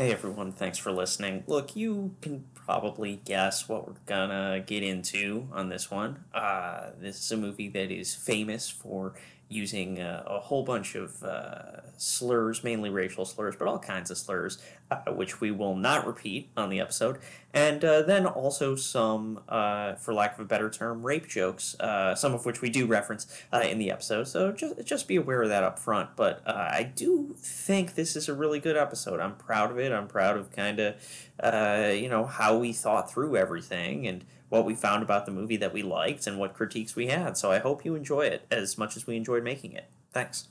Hey everyone, thanks for listening. Look, you can probably guess what we're gonna get into on this one. Uh, this is a movie that is famous for using uh, a whole bunch of uh, slurs, mainly racial slurs, but all kinds of slurs, uh, which we will not repeat on the episode. And uh, then also some, uh, for lack of a better term, rape jokes, uh, some of which we do reference in the episode. So just, just be aware of that up front. But I do think this is a really good episode. I'm proud of it. I'm proud of kind of, you know, how we thought through everything and what we found about the movie that we liked and what critiques we had. So I hope you enjoy it as much as we enjoyed making it. Thanks.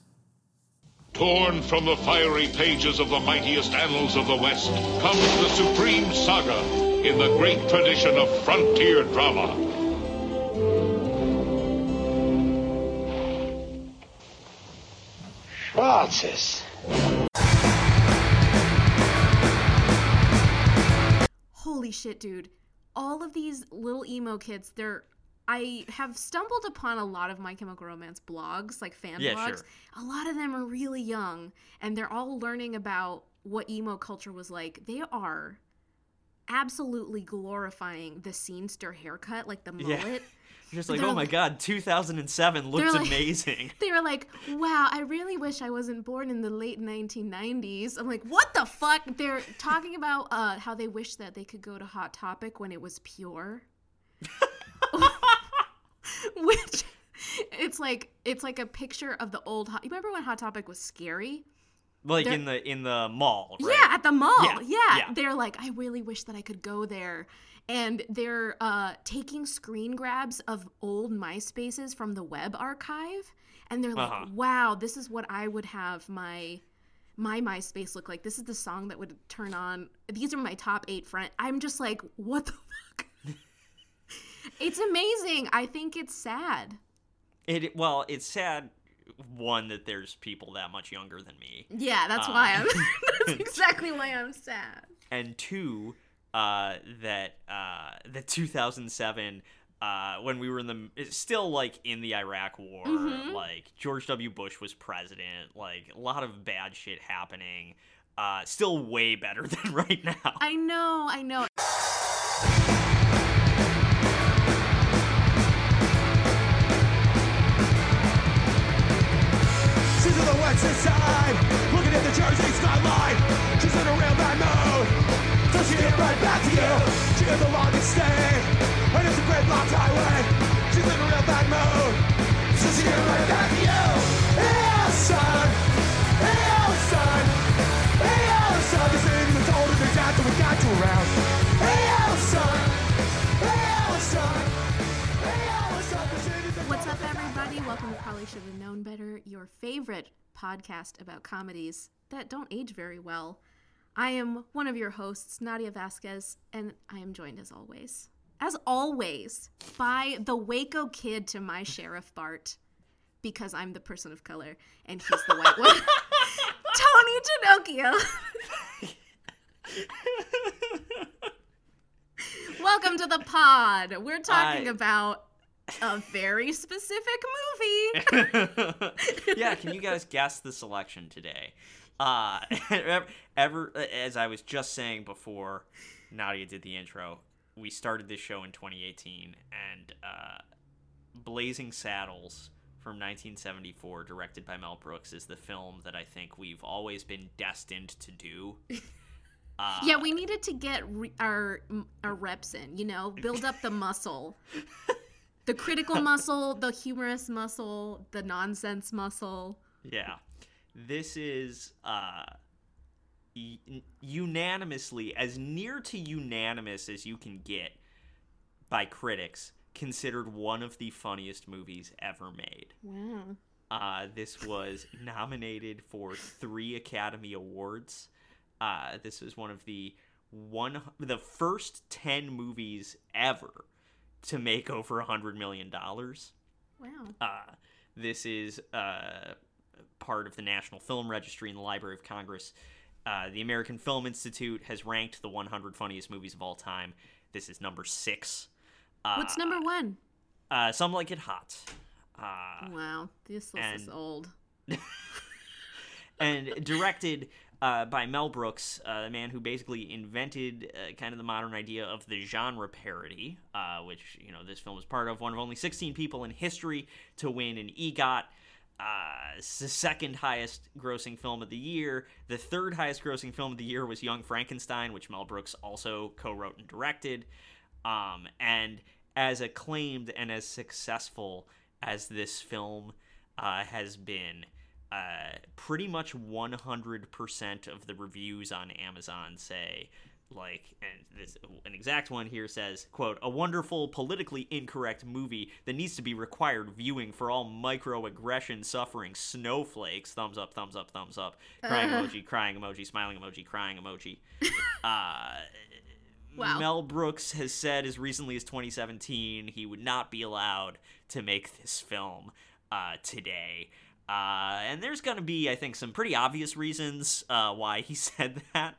Torn from the fiery pages of the mightiest annals of the West comes the supreme saga in the great tradition of frontier drama. Schwarzes. Holy shit, dude all of these little emo kids, they're I have stumbled upon a lot of My Chemical Romance blogs, like fan yeah, blogs. Sure. A lot of them are really young and they're all learning about what emo culture was like. They are absolutely glorifying the scenester haircut, like the mullet. Yeah. You're just like, oh my god, 2007 looked like, amazing. They were like, wow, I really wish I wasn't born in the late 1990s. I'm like, what the fuck? They're talking about uh, how they wish that they could go to Hot Topic when it was pure. Which it's like it's like a picture of the old. Hot, you remember when Hot Topic was scary? Like They're, in the in the mall, right? Yeah, at the mall. Yeah, yeah. yeah. They're like, I really wish that I could go there and they're uh, taking screen grabs of old MySpaces from the web archive, and they're like, uh-huh. "Wow, this is what I would have my my MySpace look like. This is the song that would turn on. These are my top eight friends." I'm just like, "What the fuck?" it's amazing. I think it's sad. It well, it's sad. One that there's people that much younger than me. Yeah, that's uh, why I'm. that's exactly why I'm sad. And two, uh, that uh, the 2007 uh, when we were in the still like in the Iraq War, mm-hmm. like George W. Bush was president, like a lot of bad shit happening. Uh, still way better than right now. I know, I know. You. She got the longest stay, and it's a great highway. She's in a real bad mood. So she right back to you. Hey, son. Hey, son. Hey, son. This ain't even told us exactly we got you around. Hey, son. Hey, son. What's up, everybody? Welcome to Probably Should Have Known Better, your favorite podcast about comedies that don't age very well. I am one of your hosts, Nadia Vasquez, and I am joined as always, as always, by the Waco kid to my Sheriff Bart, because I'm the person of color and he's the white one. Tony Ginocchio. Welcome to the pod. We're talking I... about a very specific movie. yeah, can you guys guess the selection today? Uh, ever, as I was just saying before, Nadia did the intro. We started this show in 2018, and uh, Blazing Saddles from 1974, directed by Mel Brooks, is the film that I think we've always been destined to do. Uh, yeah, we needed to get re- our our reps in, you know, build up the muscle. the critical muscle, the humorous muscle, the nonsense muscle. Yeah this is uh, unanimously as near to unanimous as you can get by critics considered one of the funniest movies ever made. Wow. Uh, this was nominated for three Academy Awards. Uh, this was one of the one the first ten movies ever to make over a hundred million dollars. Wow. Uh, this is uh, part of the National Film Registry in the Library of Congress. Uh, the American Film Institute has ranked the 100 funniest movies of all time. This is number six. Uh, What's number one? Uh, Some Like It Hot. Uh, wow, this list and, is old. and directed uh, by Mel Brooks, uh, the man who basically invented uh, kind of the modern idea of the genre parody, uh, which you know this film is part of. One of only 16 people in history to win an EGOT. Uh, the second highest grossing film of the year. The third highest grossing film of the year was Young Frankenstein, which Mel Brooks also co wrote and directed. Um, and as acclaimed and as successful as this film uh, has been, uh, pretty much 100% of the reviews on Amazon say, like, and this an exact one here says, "quote A wonderful, politically incorrect movie that needs to be required viewing for all microaggression suffering snowflakes." Thumbs up, thumbs up, thumbs up. Crying emoji, crying emoji, smiling emoji, crying emoji. uh, Wow. Mel Brooks has said as recently as 2017 he would not be allowed to make this film uh, today. Uh, and there's going to be, I think, some pretty obvious reasons uh, why he said that.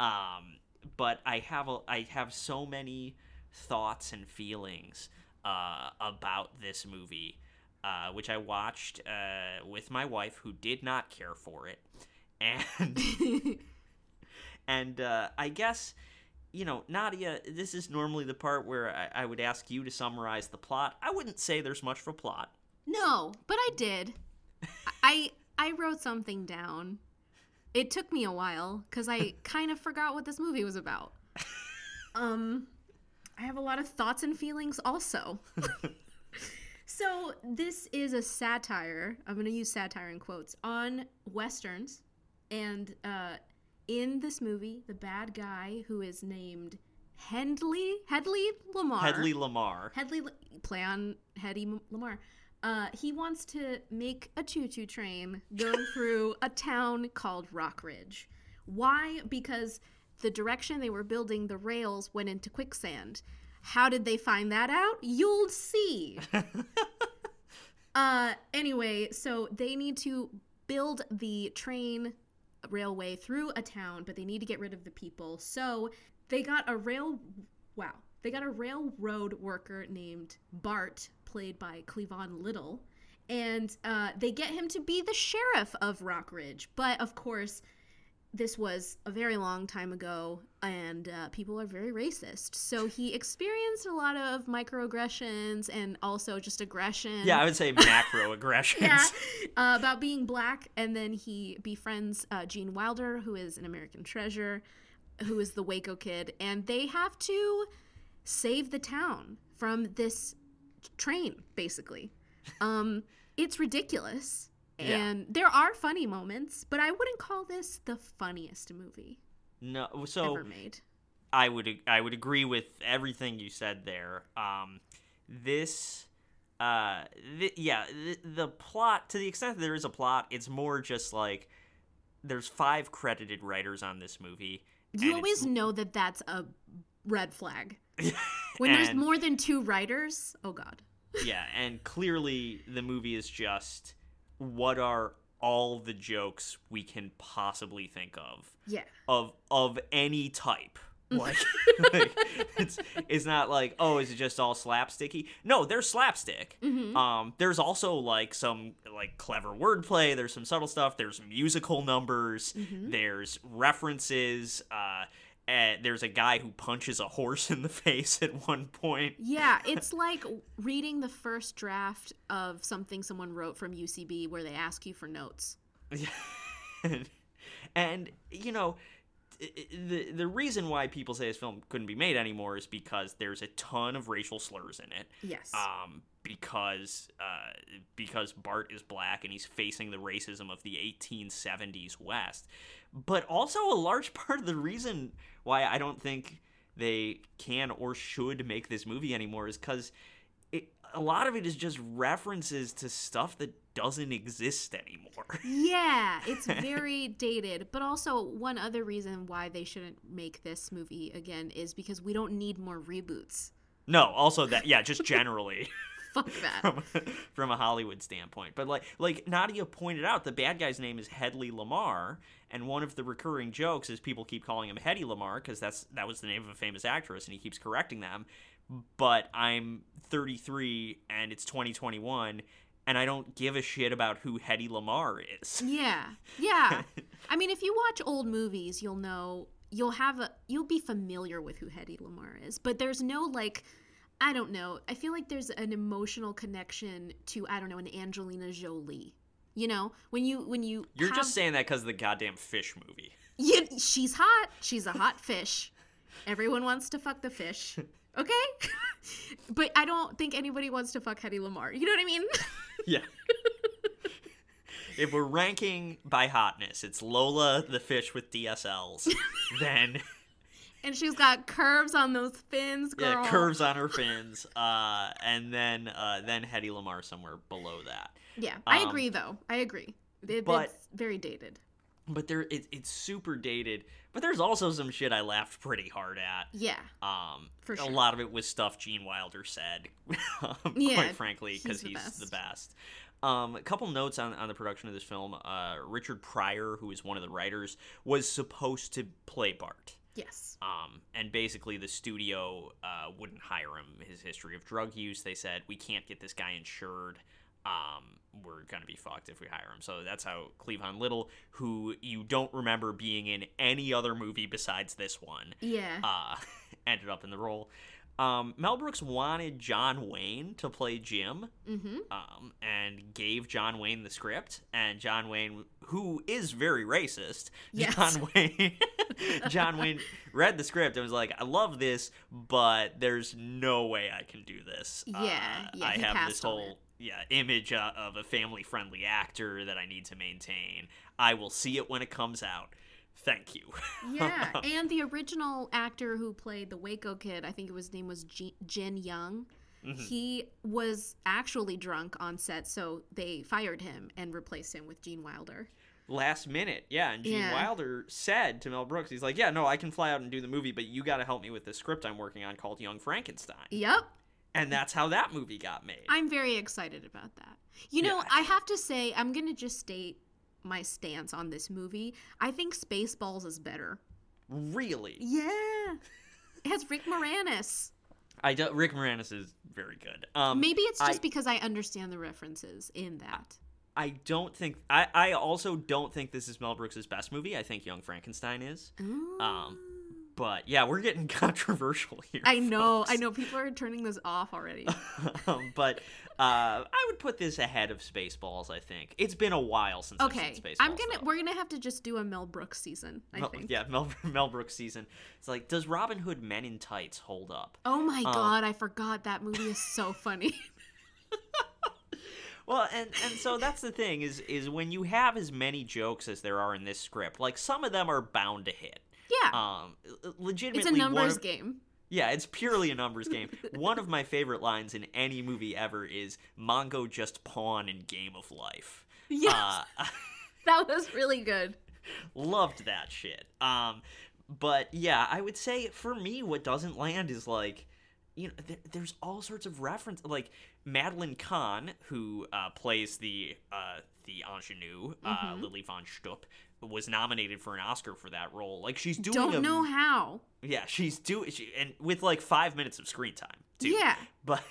Um, but I have a, I have so many thoughts and feelings uh, about this movie, uh, which I watched uh, with my wife, who did not care for it, and and uh, I guess you know, Nadia, this is normally the part where I, I would ask you to summarize the plot. I wouldn't say there's much of a plot. No, but I did. I I wrote something down. It took me a while because I kind of forgot what this movie was about. Um, I have a lot of thoughts and feelings also. so this is a satire. I'm going to use satire in quotes on westerns, and uh, in this movie, the bad guy who is named Hendley Hedley Lamarr. Hedley Lamarr. Hedley play on Hedy Lamarr. Uh, he wants to make a choo-choo train go through a town called Rock Ridge. Why? Because the direction they were building the rails went into quicksand. How did they find that out? You'll see. uh, anyway, so they need to build the train railway through a town, but they need to get rid of the people. So they got a rail. Wow. They got a railroad worker named Bart, played by Cleavon Little, and uh, they get him to be the sheriff of Rock Ridge. But of course, this was a very long time ago, and uh, people are very racist. So he experienced a lot of microaggressions and also just aggression. Yeah, I would say macroaggressions. Yeah, uh, about being black, and then he befriends uh, Gene Wilder, who is an American treasure, who is the Waco kid, and they have to save the town from this train, basically. Um, it's ridiculous, Yeah. and there are funny moments, but I wouldn't call this the funniest movie No, so ever made. I would I would agree with everything you said there. Um, this, uh, th- yeah, the, the plot to the extent that there is a plot, it's more just like there's five credited writers on this movie. You always know that that's a red flag. When there's more than two writers, oh god. yeah, and clearly the movie is just what are all the jokes we can possibly think of Yeah. of of any type. Like, like, it's it's not like oh is it just all slapsticky? No, there's slapstick. Um, there's also like some like clever wordplay. There's some subtle stuff. There's musical numbers. There's references. Uh, and there's a guy who punches a horse in the face at one point. Yeah, it's like reading the first draft of something someone wrote from UCB where they ask you for notes. and, and you know the the reason why people say this film couldn't be made anymore is because there's a ton of racial slurs in it. Yes. Um, because uh, because Bart is black and he's facing the racism of the 1870s West, but also a large part of the reason why I don't think they can or should make this movie anymore is because a lot of it is just references to stuff that doesn't exist anymore. yeah, it's very dated. But also, one other reason why they shouldn't make this movie again is because we don't need more reboots. No, also that yeah, just generally Fuck that. from from a Hollywood standpoint. But like like Nadia pointed out, the bad guy's name is Hedley Lamarr, and one of the recurring jokes is people keep calling him Hedy Lamarr because that's that was the name of a famous actress, and he keeps correcting them. But I'm 33 and it's 2021, and I don't give a shit about who Hedy Lamarr is. Yeah. Yeah. I mean, if you watch old movies, you'll know you'll have a you'll be familiar with who Hedy Lamarr is, but there's no like I don't know. I feel like there's an emotional connection to I don't know an Angelina Jolie. You know, when you when you You're have- just saying that because of the goddamn fish movie. Yeah, she's hot. She's a hot fish. Everyone wants to fuck the fish. Okay? but I don't think anybody wants to fuck Hedy Lamarr. You know what I mean? Yeah. if we're ranking by hotness, it's Lola the fish with DSLs. then and she's got curves on those fins, girl. yeah, curves on her fins. Uh, and then uh, then Hedy Lamarr somewhere below that. Yeah, I Um, agree though. I agree. It, but- it's very dated. But there, it, it's super dated. But there's also some shit I laughed pretty hard at. Yeah. Um, For a lot of it was stuff Gene Wilder said, um, Yeah, quite frankly, because he's he's, the the best. Um, a couple notes on, on the production of this film. Uh, Richard Pryor, who is one of the writers, was supposed to play Bart. Yes. Um, and basically, the studio uh, wouldn't hire him. His history of drug use, they said, we can't get this guy insured. Um, we're gonna be fucked if we hire him. So that's how Cleavon Little, who you don't remember being in any other movie besides this one, Yeah. uh, ended up in the role. Um, Mel Brooks wanted John Wayne to play Jim, mm-hmm. um, and gave John Wayne the script. And John Wayne, who is very racist, Yes. John Wayne, John Wayne read the script and was like, "I love this, but there's no way I can do this. Yeah, Uh, yeah, I have this whole." Yeah, image uh, of a family-friendly actor that I need to maintain. I will see it when it comes out. Thank you. Yeah. and the original actor who played the Waco kid, I think his name was Ji- Gig Young. Mm-hmm. He was actually drunk on set, so they fired him and replaced him with Gene Wilder. last minute. Yeah, and Gene Yeah. Wilder said to Mel Brooks, he's like, "Yeah, no, I can fly out and do the movie, but you got to help me with this script I'm working on called Young Frankenstein." Yep. And that's how that movie got made. I'm very excited about that. You know, Yeah. I have to say, I'm going to just state my stance on this movie. I think Spaceballs is better. really, Yeah. It has Rick Moranis. I do, Rick Moranis is very good. Um, Maybe it's just I- because I understand the references in that. I don't think I. I also don't think this is Mel Brooks' best movie. I think Young Frankenstein is. Um, but yeah, we're getting controversial here. I know, I know. People are turning this off already. um, but uh, I would put this ahead of Spaceballs. I think it's been a while since I've Okay, seen Spaceballs. I'm gonna. though. We're gonna have to just do a Mel Brooks season. I Mel- think. Yeah, Mel, Mel Brooks season. It's like, does Robin Hood Men in Tights hold up? Oh my Um, god, I forgot that movie is so funny. Well, and and so that's the thing is is when you have as many jokes as there are in this script, like some of them are bound to hit. yeah, Um, legitimately, it's a numbers of- game. Yeah, it's purely a numbers game. One of my favorite lines in any movie ever is "Mongo just pawn in Game of Life." Yes, Uh, that was really good. loved that shit. Um, but yeah, I would say for me, what doesn't land is like, you know, there, there's all sorts of reference. Like Madeline Kahn, who uh, plays the uh, the ingenue, uh, Mm-hmm. Lili Von Shtupp, was nominated for an Oscar for that role. Like she's doing Don't a, know how. yeah, she's doing she, and with like five minutes of screen time. Too. Yeah. but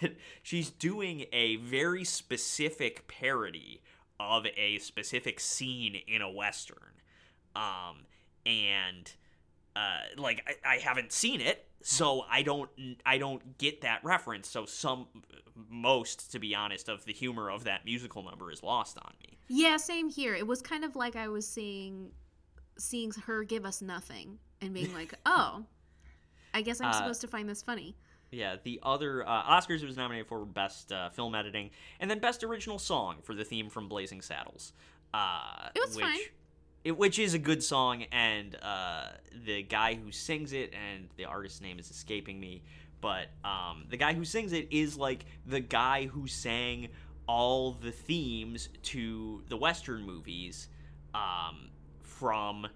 she's doing a very specific parody of a specific scene in a western um and uh like I, I haven't seen it so i don't i don't get that reference so some most to be honest of the humor of that musical number is lost on me Yeah, same here. It was kind of like I was seeing, seeing her give us nothing and being like, "Oh, I guess I'm Uh, supposed to find this funny." Yeah, the other uh, Oscars it was nominated for best uh, film editing and then best original song for the theme from Blazing Saddles. Uh, It was which, fine. It, which is a good song, and uh, the guy who sings it and the artist's name is escaping me, but um, the guy who sings it is like the guy who sang all the themes to the Western movies um, from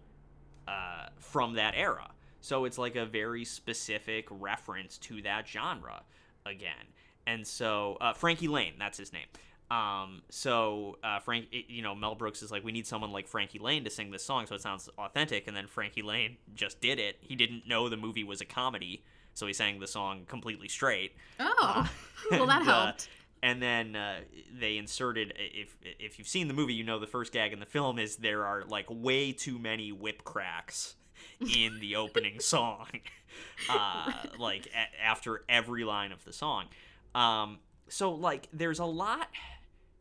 uh, from that era. So it's like a very specific reference to that genre again. And so uh, Frankie Laine, that's his name. Um, so uh, Frank, it- you know, Mel Brooks is like, we need someone like Frankie Laine to sing this song, so it sounds authentic. And then Frankie Laine just did it. He didn't know the movie was a comedy, so he sang the song completely straight. Oh, well, that And, uh, helped. and then uh, they inserted if if you've seen the movie, you know the first gag in the film is there are like way too many whip cracks in the opening song, uh, like a- after every line of the song. Um, so like there's a lot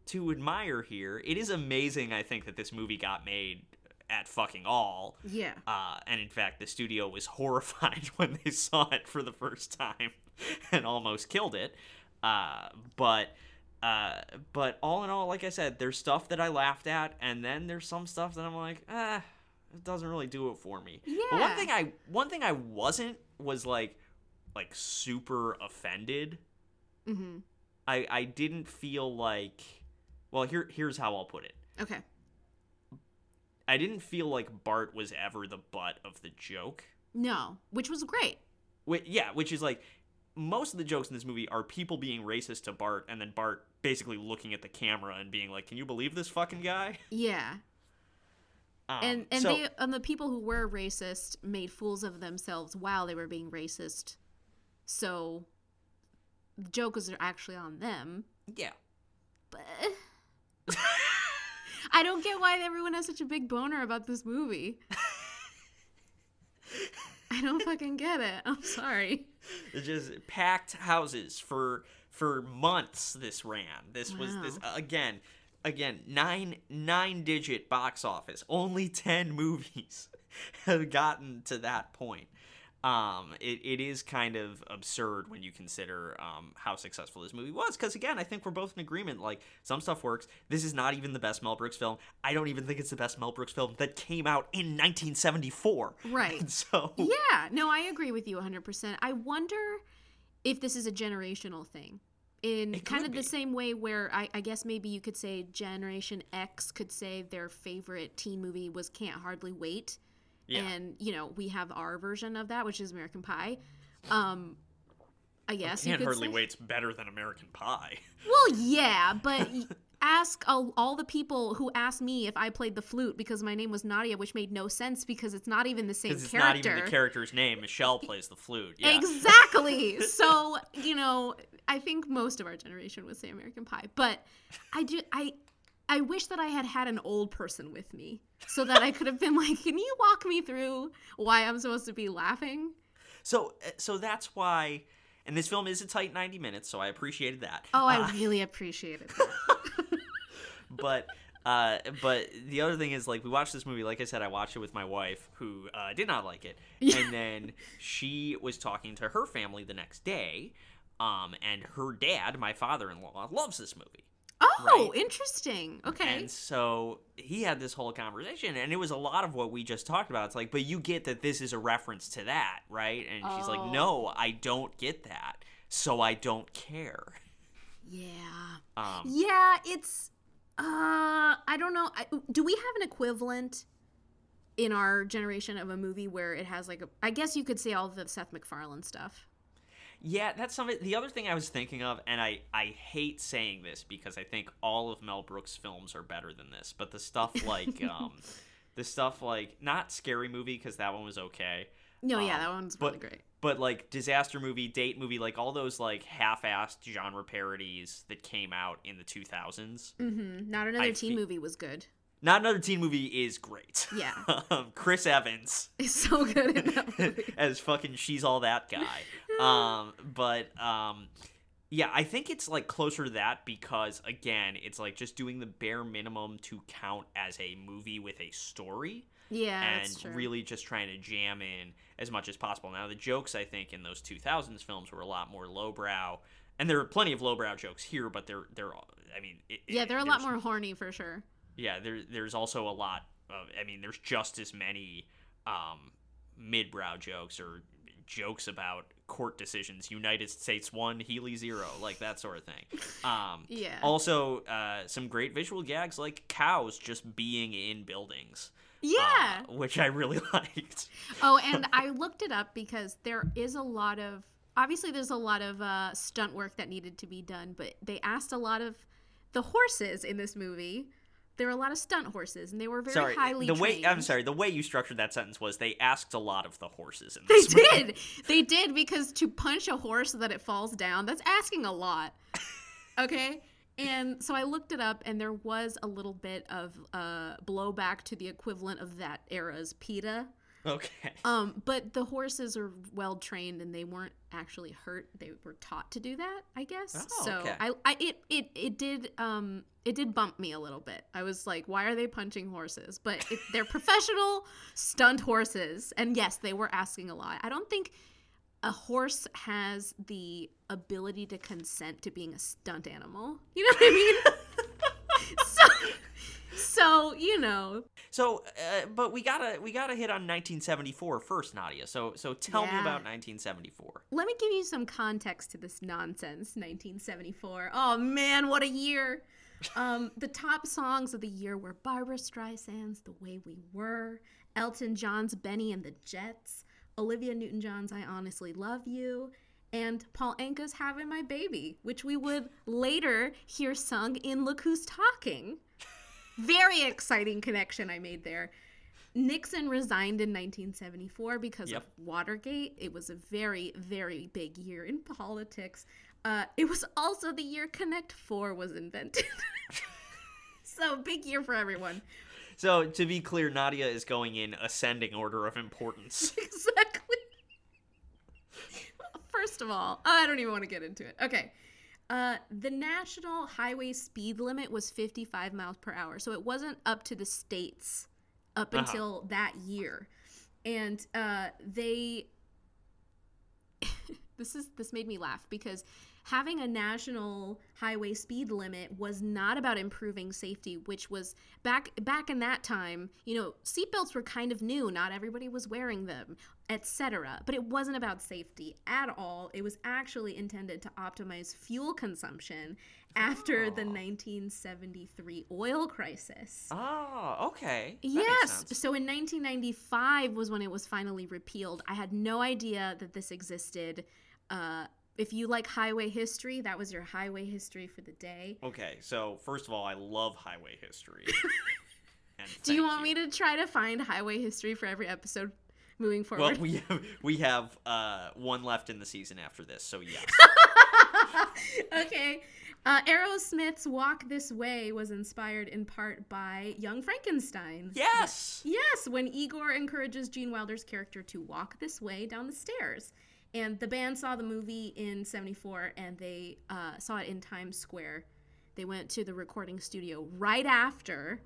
to admire here. It is amazing, I think, that this movie got made at fucking all. Yeah. Uh, and in fact, the studio was horrified when they saw it for the first time and almost killed it. Uh, but uh, but all in all, like I said, there's stuff that I laughed at, and then there's some stuff that I'm like, ah, it doesn't really do it for me. But one thing I one thing I wasn't was like like super offended. Mm-hmm. I I didn't feel like. Well, here here's how I'll put it. Okay. I didn't feel like Bart was ever the butt of the joke. No, which was great. Wh- yeah, which is like most of the jokes in this movie are people being racist to Bart, and then Bart basically looking at the camera and being like, "Can you believe this fucking guy?" Yeah. Um, and and so- they and the people who were racist made fools of themselves while they were being racist. So the joke was actually on them. yeah, But I don't get why everyone has such a big boner about this movie. I don't fucking get it. I'm sorry. it's just packed houses for for months. This ran. This was this again, again nine nine digit box office. Only ten movies have gotten to that point. Um, it, it is kind of absurd when you consider um, how successful this movie was. Because again, I think we're both in agreement. Like some stuff works. This is not even the best Mel Brooks film. I don't even think it's the best Mel Brooks film that came out in 1974. Right. So Yeah, no, I agree with you 100%. I wonder if this is a generational thing. In kind of the same way where I, I guess maybe you could say Generation X could say their favorite teen movie was Can't Hardly Wait. Yeah. And, you know, we have our version of that, which is American Pie. Um, I guess you Can't hardly say. wait's better than American Pie. Well, yeah, but ask all, all the people who asked me if I played the flute because my name was Nadia, which made no sense because it's not even the same it's character. not even the character's name. Michelle plays the flute. Yeah. Exactly. so, you know, I think most of our generation would say American Pie, but I do I I wish that I had had an old person with me so that I could have been like, "Can you walk me through why I'm supposed to be laughing?" So uh, so that's why. And this film is a tight 90 minutes, so I appreciated that. Oh, I Uh, really appreciated that. but uh, but the other thing is like we watched this movie. Like I said, I watched it with my wife, who uh, did not like it, yeah. and then she was talking to her family the next day. Um, and her dad, my father-in-law, loves this movie. Oh, Right. interesting. Okay. And so he had this whole conversation, and it was a lot of what we just talked about. It's like, but you get that this is a reference to that, right? And she's Oh. like, no, I don't get that, so I don't care. yeah. Um, Yeah, it's uh I don't know. I, do we have an equivalent in our generation of a movie where it has like a I guess you could say all the Seth MacFarlane stuff. Yeah, that's something. The other thing I was thinking of, and I I hate saying this because I think all of Mel Brooks' films are better than this, but the stuff like um, the stuff like not Scary Movie because that one was okay, No, yeah, Um, that one's but really great. but like disaster movie, date movie, like all those like half-assed genre parodies that came out in the 2000s. Mm-hmm. Not another I teen fe- movie was good. Not another teen movie is great. Yeah. um, Chris Evans is so good in that movie. as fucking she's all that guy. Um, but um, yeah, I think it's like closer to that because again, it's like just doing the bare minimum to count as a movie with a story. Yeah, and really just trying to jam in as much as possible. Now, the jokes I think in those 2000s films were a lot more lowbrow, and there are plenty of lowbrow jokes here, but they're they're I mean it, yeah, they're a lot more horny for sure. yeah, there, there's also a lot of, I mean, there's just as many um, mid-brow jokes or jokes about court decisions. United States one, Healy zero, like that sort of thing. Um, Yeah. Also, uh, some great visual gags like cows just being in buildings. Yeah. uh, which I really liked. Oh, and I looked it up because there is a lot of obviously there's a lot of uh, stunt work that needed to be done, but they asked a lot of the horses in this movie. There were a lot of stunt horses, and they were very sorry, highly the way. I'm sorry, the way you structured that sentence was they asked a lot of the horses in They movie. did. They did because to punch a horse so that it falls down, that's asking a lot. Okay. And so I looked it up, and there was a little bit of uh, blowback to the equivalent of that era's PETA. Okay. Um, but the horses are well trained, and they weren't actually hurt. They were taught to do that, I guess. Oh, so okay. I, I, it, it, it did, um, it did bump me a little bit. I was like, why are they punching horses? But it, they're professional stunt horses, and yes, they were asking a lot. I don't think a horse has the ability to consent to being a stunt animal. You know what I mean? so, you know, So, uh, but we gotta we gotta hit on 1974 first, Nadia. So, so tell me about 1974. let me give you some context to this nonsense. 1974. Oh man, what a year! Um, the top songs of the year were Barbra Streisand's "The Way We Were," Elton John's "Bennie and the Jets," Olivia Newton-John's "I Honestly Love You." And Paul Anka's Having My Baby, which we would later hear sung in Look Who's Talking. Very exciting connection I made there. Nixon resigned in 1974 because Yep. of Watergate. It was a very, very big year in politics. Uh, it was also the year Connect 4 was invented. so, big year for everyone. So, to be clear, Nadia is going in ascending order of importance. exactly. First of all, I don't even want to get into it. Okay. Uh, the national highway speed limit was 55 miles per hour. So it wasn't up to the states up Uh-huh. until that year. And uh, they. this is this made me laugh because having a national highway speed limit was not about improving safety which was back back in that time you know seatbelts were kind of new not everybody was wearing them etc but it wasn't about safety at all it was actually intended to optimize fuel consumption after the 1973 oil crisis oh, okay. That Yes. So in 1995 was when it was finally repealed. I had no idea that this existed. Uh, if you like highway history, that was your highway history for the day. Okay, so first of all, I love highway history. Do you want me to try to find highway history for every episode moving Well, forward? we have we have uh, one left in the season after this, so yes. okay. Uh, Aerosmith's Walk This Way was inspired in part by Young Frankenstein. yes. Yes, when Igor encourages Gene Wilder's character to walk this way down the stairs. And the band saw the movie in 74 and they uh, saw it in Times Square. They went to the recording studio right after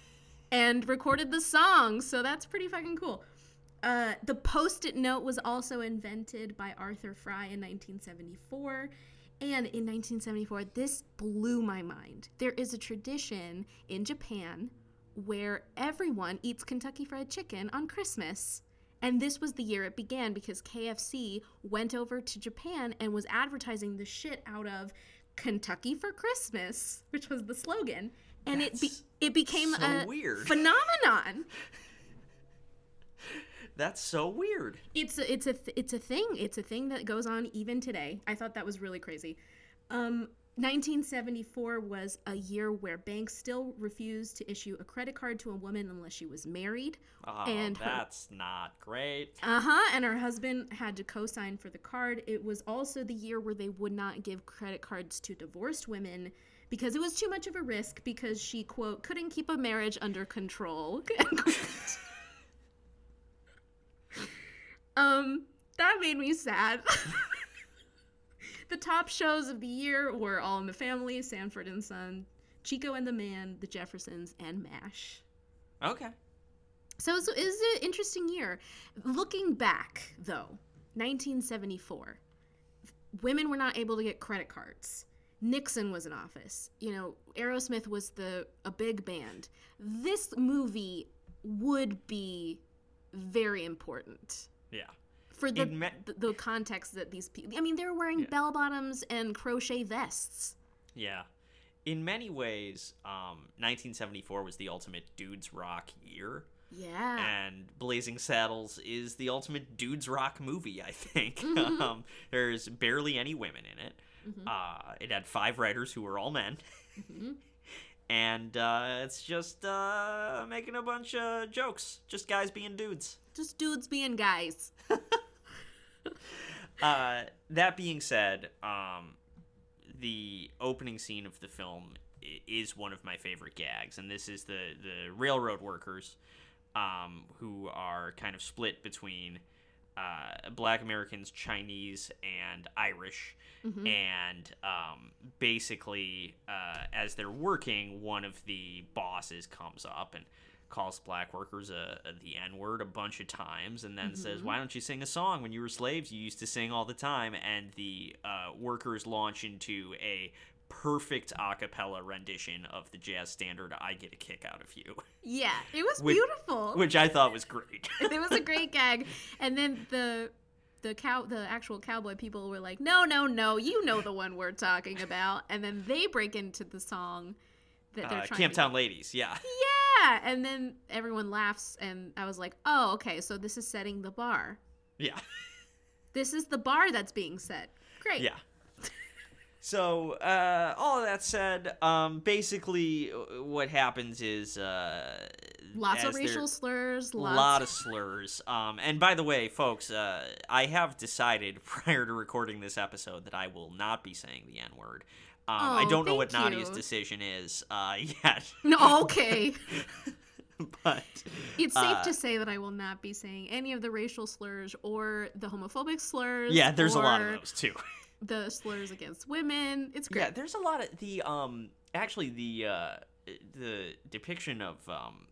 and recorded the song. So that's pretty fucking cool. Uh, the post it note was also invented by Arthur Fry in 1974. And in 1974, this blew my mind. There is a tradition in Japan where everyone eats Kentucky Fried Chicken on Christmas. And this was the year it began because KFC went over to Japan and was advertising the shit out of Kentucky for Christmas, which was the slogan. And it be- it became so a weird. phenomenon. That's so weird. It's a, it's a th- it's a thing. It's a thing that goes on even today. I thought that was really crazy. Um, 1974 was a year where banks still refused to issue a credit card to a woman unless she was married. Oh, And her- that's not great. Uh huh. And her husband had to co sign for the card. It was also the year where they would not give credit cards to divorced women because it was too much of a risk because she, quote, couldn't keep a marriage under control. um, that made me sad. the top shows of the year were All in the Family, Sanford and Son, Chico and the Man, The Jeffersons, and MASH. Okay. So it's, it's an interesting year. Looking back, though, 1974, women were not able to get credit cards. Nixon was in office. You know, Aerosmith was the a big band. This movie would be very important Yeah. for the me- the, the context that these people. I mean, they were wearing Yeah. bell bottoms and crochet vests. Yeah. In many ways, um, 1974 was the ultimate dudes rock year. Yeah. and Blazing Saddles is the ultimate dudes rock movie. I think Mm-hmm. um, there's barely any women in it. Uh, it had five writers who were all men, Mm-hmm. and uh, it's just uh, making a bunch of jokes, just guys being dudes. Just dudes being guys. Uh, that being said, um, the opening scene of the film is one of my favorite gags, and this is the the railroad workers, um, who are kind of split between uh, Black Americans, Chinese, and Irish, and um, basically, uh, as they're working, one of the bosses comes up and calls black workers a, a the N word a bunch of times, and then says, "Why don't you sing a song? When you were slaves, you used to sing all the time." And the uh, workers launch into a perfect a cappella rendition of the jazz standard "I Get a Kick Out of You," Yeah, it was Which- beautiful. which I thought was great. it was a great gag. And then the the cow the actual cowboy people were like, "No, no, no, you know the one we're talking about." And then they break into the song that they're uh, trying Camptown to Ladies, yeah. Yeah, and then everyone laughs and I was like, "Oh, okay, so this is setting the bar. Yeah. This is the bar that's being set." Great. Yeah. So, uh, all of that said, um, basically, uh, what happens is uh, Lots of racial slurs, lots lot of slurs. Um, and by the way, folks, uh, I have decided prior to recording this episode that I will not be saying the N word. Um, I Oh, don't know what thank Nadia's you. decision is uh, yet, No, okay. but It's safe Uh, to say that I will not be saying any of the racial slurs or the homophobic slurs. yeah, there's a lot of or those too. The slurs against women. It's great. Yeah, there's a lot of the um actually the uh the depiction of um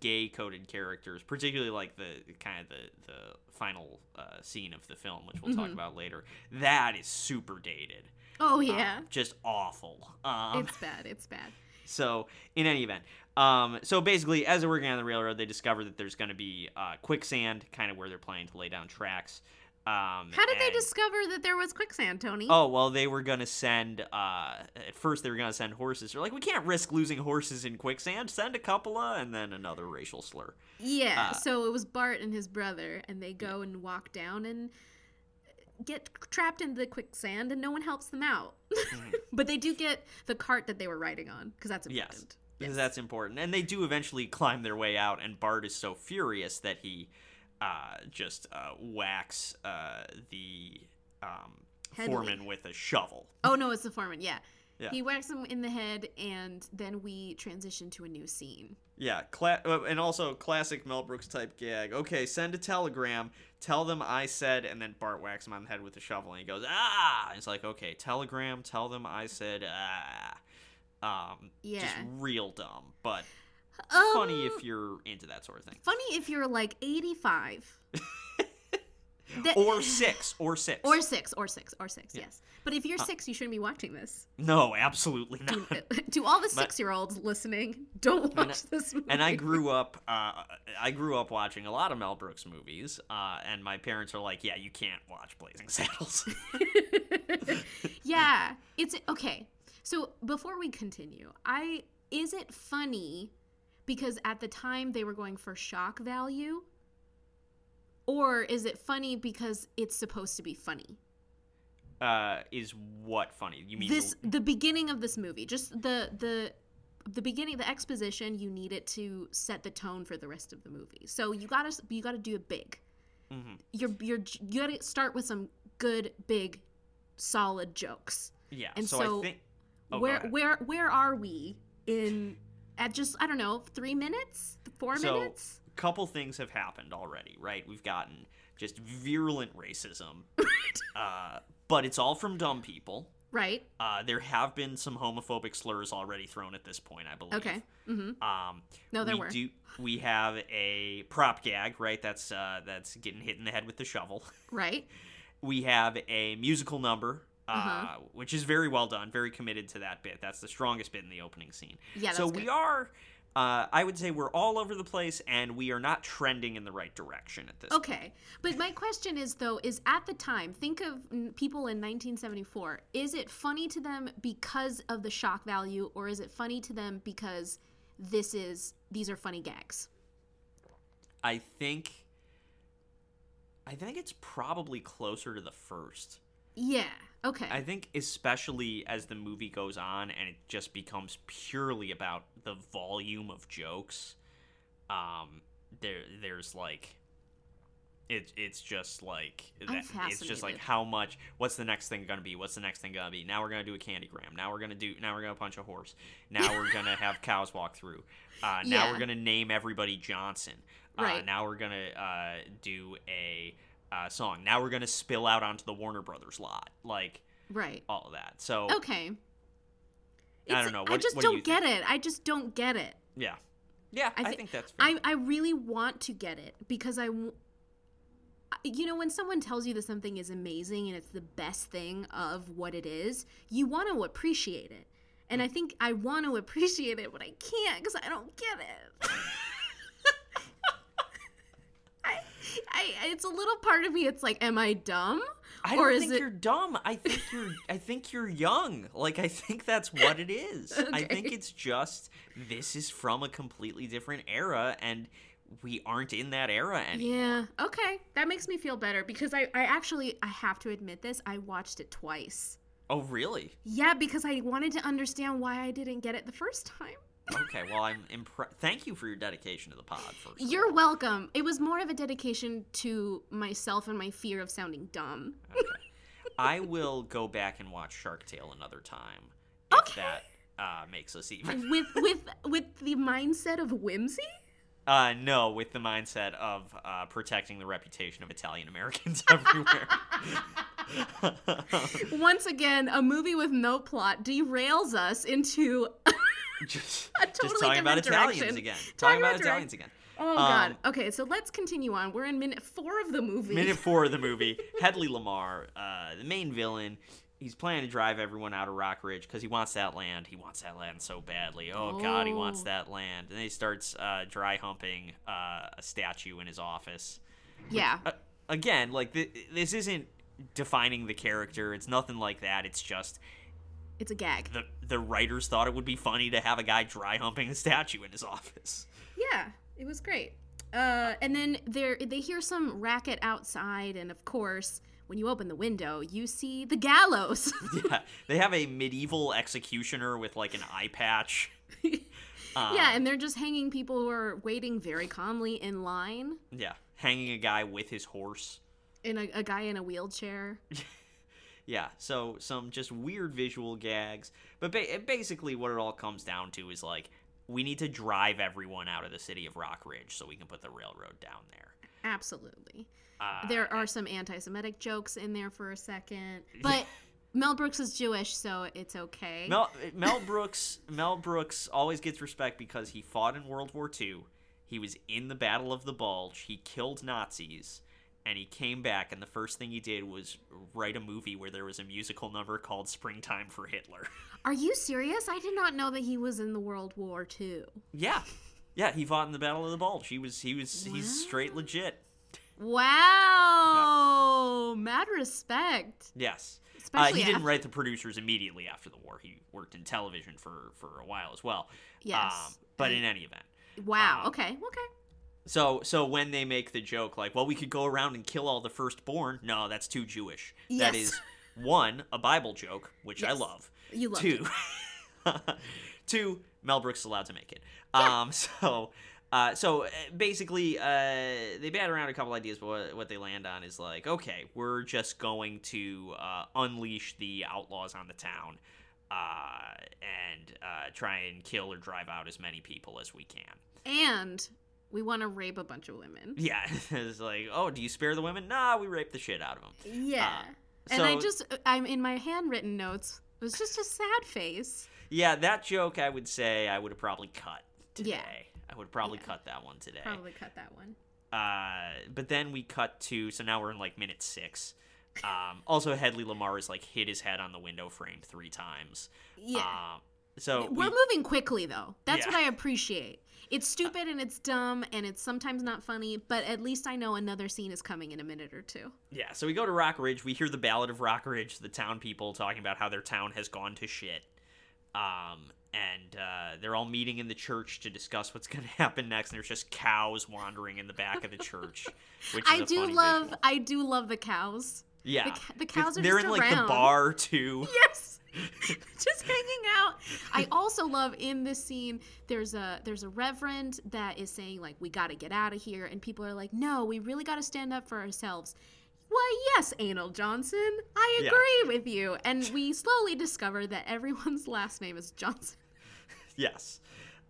gay coded characters, particularly like the kind of the the final uh, scene of the film, which we'll Mm-hmm. talk about later. That is super dated. oh Um, yeah. just awful. Um, it's bad. It's bad. so in any event, um, so basically, as they're working on the railroad, they discover that there's going to be uh, quicksand, kind of where they're planning to lay down tracks. Um, How did they discover that there was quicksand, Tony? Oh well, they were gonna send. Uh, at first, they were gonna send horses. They're like, we can't risk losing horses in quicksand. Send a couple of, and then another racial slur. yeah. uh, so it was Bart and his brother, and they go and walk down and get trapped in the quicksand, and no one helps them out. but they do get the cart that they were riding on because that's important. Yes, because that's important. And they do eventually climb their way out. And Bart is so furious that he uh, just uh, whacks uh, the um, foreman with a shovel. Oh no, it's the foreman. Yeah. Yeah. He whacks him in the head, and then we transition to a new scene. Yeah, cla- uh, and also classic Mel Brooks type gag. Okay, send a telegram. Tell them I said, and then Bart whacks him on the head with a shovel, and he goes ah. It's like okay, telegram. Tell them I said ah. Um, just Yeah. real dumb, but Um, funny if you're into that sort of thing. Funny if you're like 85. That- Or six, or six. Or six, or six, or six, yes. But if you're six, you shouldn't be watching this. no, absolutely not. to all the six year olds listening, don't watch this movie. and I grew up, uh, I grew up watching a lot of Mel Brooks movies, uh, and my parents are like, "Yeah, you can't watch Blazing Saddles." yeah, it's okay. So before we continue, I is it funny because at the time they were going for shock value? Or is it funny because it's supposed to be funny? uh, is what funny? You mean this the beginning of this movie just the the the beginning the exposition you need it to set the tone for the rest of the movie so you gotta you gotta do it big Mm-hmm. you're you're you gotta start with some good big solid jokes Yeah. And so, so I think. Oh, where where where are we in at just i don't know three minutes four So, minutes couple things have happened already, right? We've gotten just virulent racism, uh, but it's all from dumb people. right Uh, there have been some homophobic slurs already thrown at this point, I believe. okay mm-hmm Um, No, there we were. Do, we have a prop gag, right? That's uh, that's getting hit in the head with the shovel. right we have a musical number, uh, Uh-huh. which is very well done, very committed to that bit. That's the strongest bit in the opening scene. Yeah, so that's we are. Uh, I would say we're all over the place, and we are not trending in the right direction at this. Okay, but my question is though: is at the time, think of n- people in 1974. Is it funny to them because of the shock value, or is it funny to them because this is these are funny gags? I think. I think it's probably closer to the first. Yeah. Okay. I think especially as the movie goes on and it just becomes purely about the volume of jokes. Um, there, there's like, it, it's just like that, it's just like how much what's the next thing gonna be what's the next thing gonna be now we're gonna do a candygram now we're gonna do now we're gonna punch a horse now we're gonna have cows walk through uh, now Yeah. we're gonna name everybody johnson uh, Right. now we're gonna uh, do a uh, song now we're gonna spill out onto the warner brothers lot like Right. all of that so Okay. I don't It's- know. I just what do don't you get it. I just don't get it. yeah yeah i, I think that's fair. I, I really want to get it because I, w- I- you know, when someone tells you that something is amazing and it's the best thing of what it is, you want to appreciate it. And I think I want to appreciate it, but I can't because I don't get it. I, it's a little part of me. It's like, am I dumb? I or don't is think it- you're dumb. I think you're I think you're young. Like I think that's what it is. I think it's just this is from a completely different era and we aren't in that era anymore. Yeah. Okay. That makes me feel better because I, I actually, I have to admit this. I watched it twice. Oh really? Yeah, because I wanted to understand why I didn't get it the first time. Okay, well I'm impressed. Thank you for your dedication to the pod first. You're welcome. It was more of a dedication to myself and my fear of sounding dumb. Okay. I will go back and watch Shark Tale another time if Okay. that uh, makes us even. with with with the mindset of whimsy? Uh, no, with the mindset of uh, protecting the reputation of Italian Americans everywhere. Once again, a movie with no plot derails us into just, A just talking about different Italians again. Talking Talking about about Italians again. Oh Um, god. Okay, so let's continue on. We're in minute 4 of the movie. Minute four of the movie, Hedley Lamarr, uh, the main villain, he's planning to drive everyone out of Rock Ridge because he wants that land. He wants that land so badly. Oh, God, he wants Oh. that land. And then he starts uh, dry humping uh, a statue in his office. yeah. Uh, again, like th- this isn't defining the character. It's nothing like that. It's just It's a gag. the the writers thought it would be funny to have a guy dry humping a statue in his office. Yeah, it was great. Uh, and then they they hear some racket outside, and of course, when you open the window, you see the gallows. yeah, they have a medieval executioner with like an eye patch. Um, yeah, and they're just hanging people who are waiting very calmly in line, yeah, hanging a guy with his horse. and a, a guy in a wheelchair. Yeah, so some just weird visual gags, but ba- basically what it all comes down to is like we need to drive everyone out of the city of Rock Ridge so we can put the railroad down there. Absolutely. Uh, There are some anti-Semitic jokes in there for a second, but Mel Brooks is Jewish, so it's okay. Mel Mel Brooks Mel Brooks always gets respect because he fought in World War II. He was in the Battle of the Bulge. He killed Nazis, and he came back. And the first thing he did was write a movie where there was a musical number called "Springtime for Hitler." Are you serious? I did not know that he was in the World War II. yeah, yeah, he fought in the Battle of the Bulge. He was he was he's straight legit. Wow, mad respect. Yes. Uh, he didn't write the producers immediately after the war. He worked in television for, for a while as well. Yes. Um, but in any event, Wow. Um, okay. Okay. So so when they make the joke like, well, we could go around and kill all the firstborn. No, that's too Jewish. That Yes. is one a Bible joke, which I love. You loved Two, two Mel Brooks allowed to make it. Um, so. Uh, so uh, basically, uh, they bat around a couple ideas, but what, what they land on is like, okay, we're just going to uh, unleash the outlaws on the town uh, and uh, try and kill or drive out as many people as we can. And we want to rape a bunch of women. Yeah, it's like, oh, do you spare the women? Nah, we rape the shit out of them. Yeah. and I just, I'm in my handwritten notes. It was just a sad face. Yeah, that joke I would say I would have probably cut today. Yeah. I would have probably Yeah. cut that one today. Probably cut that one. Uh, but then we cut to so now we're in like minute six. Um, also, Hedley Lamarr has like hit his head on the window frame three times. Yeah. Um, so We're we- moving quickly though. That's Yeah. what I appreciate. It's stupid and it's dumb and it's sometimes not funny, but at least I know another scene is coming in a minute or two. Yeah, so we go to Rock Ridge. We hear the Ballad of Rock Ridge, the town people talking about how their town has gone to shit. Um, and uh, they're all meeting in the church to discuss what's going to happen next. And there's just cows wandering in the back of the church, which is I do love visual. I do love the cows. Yeah, the the cows are they're just in like the bar too. Yes. just hanging out. I also love in this scene there's a there's a reverend that is saying like we got to get out of here and people are like no, we really got to stand up for ourselves. Why, yes, Anal Johnson. I Yeah. agree with you. And we slowly discover that everyone's last name is Johnson. yes.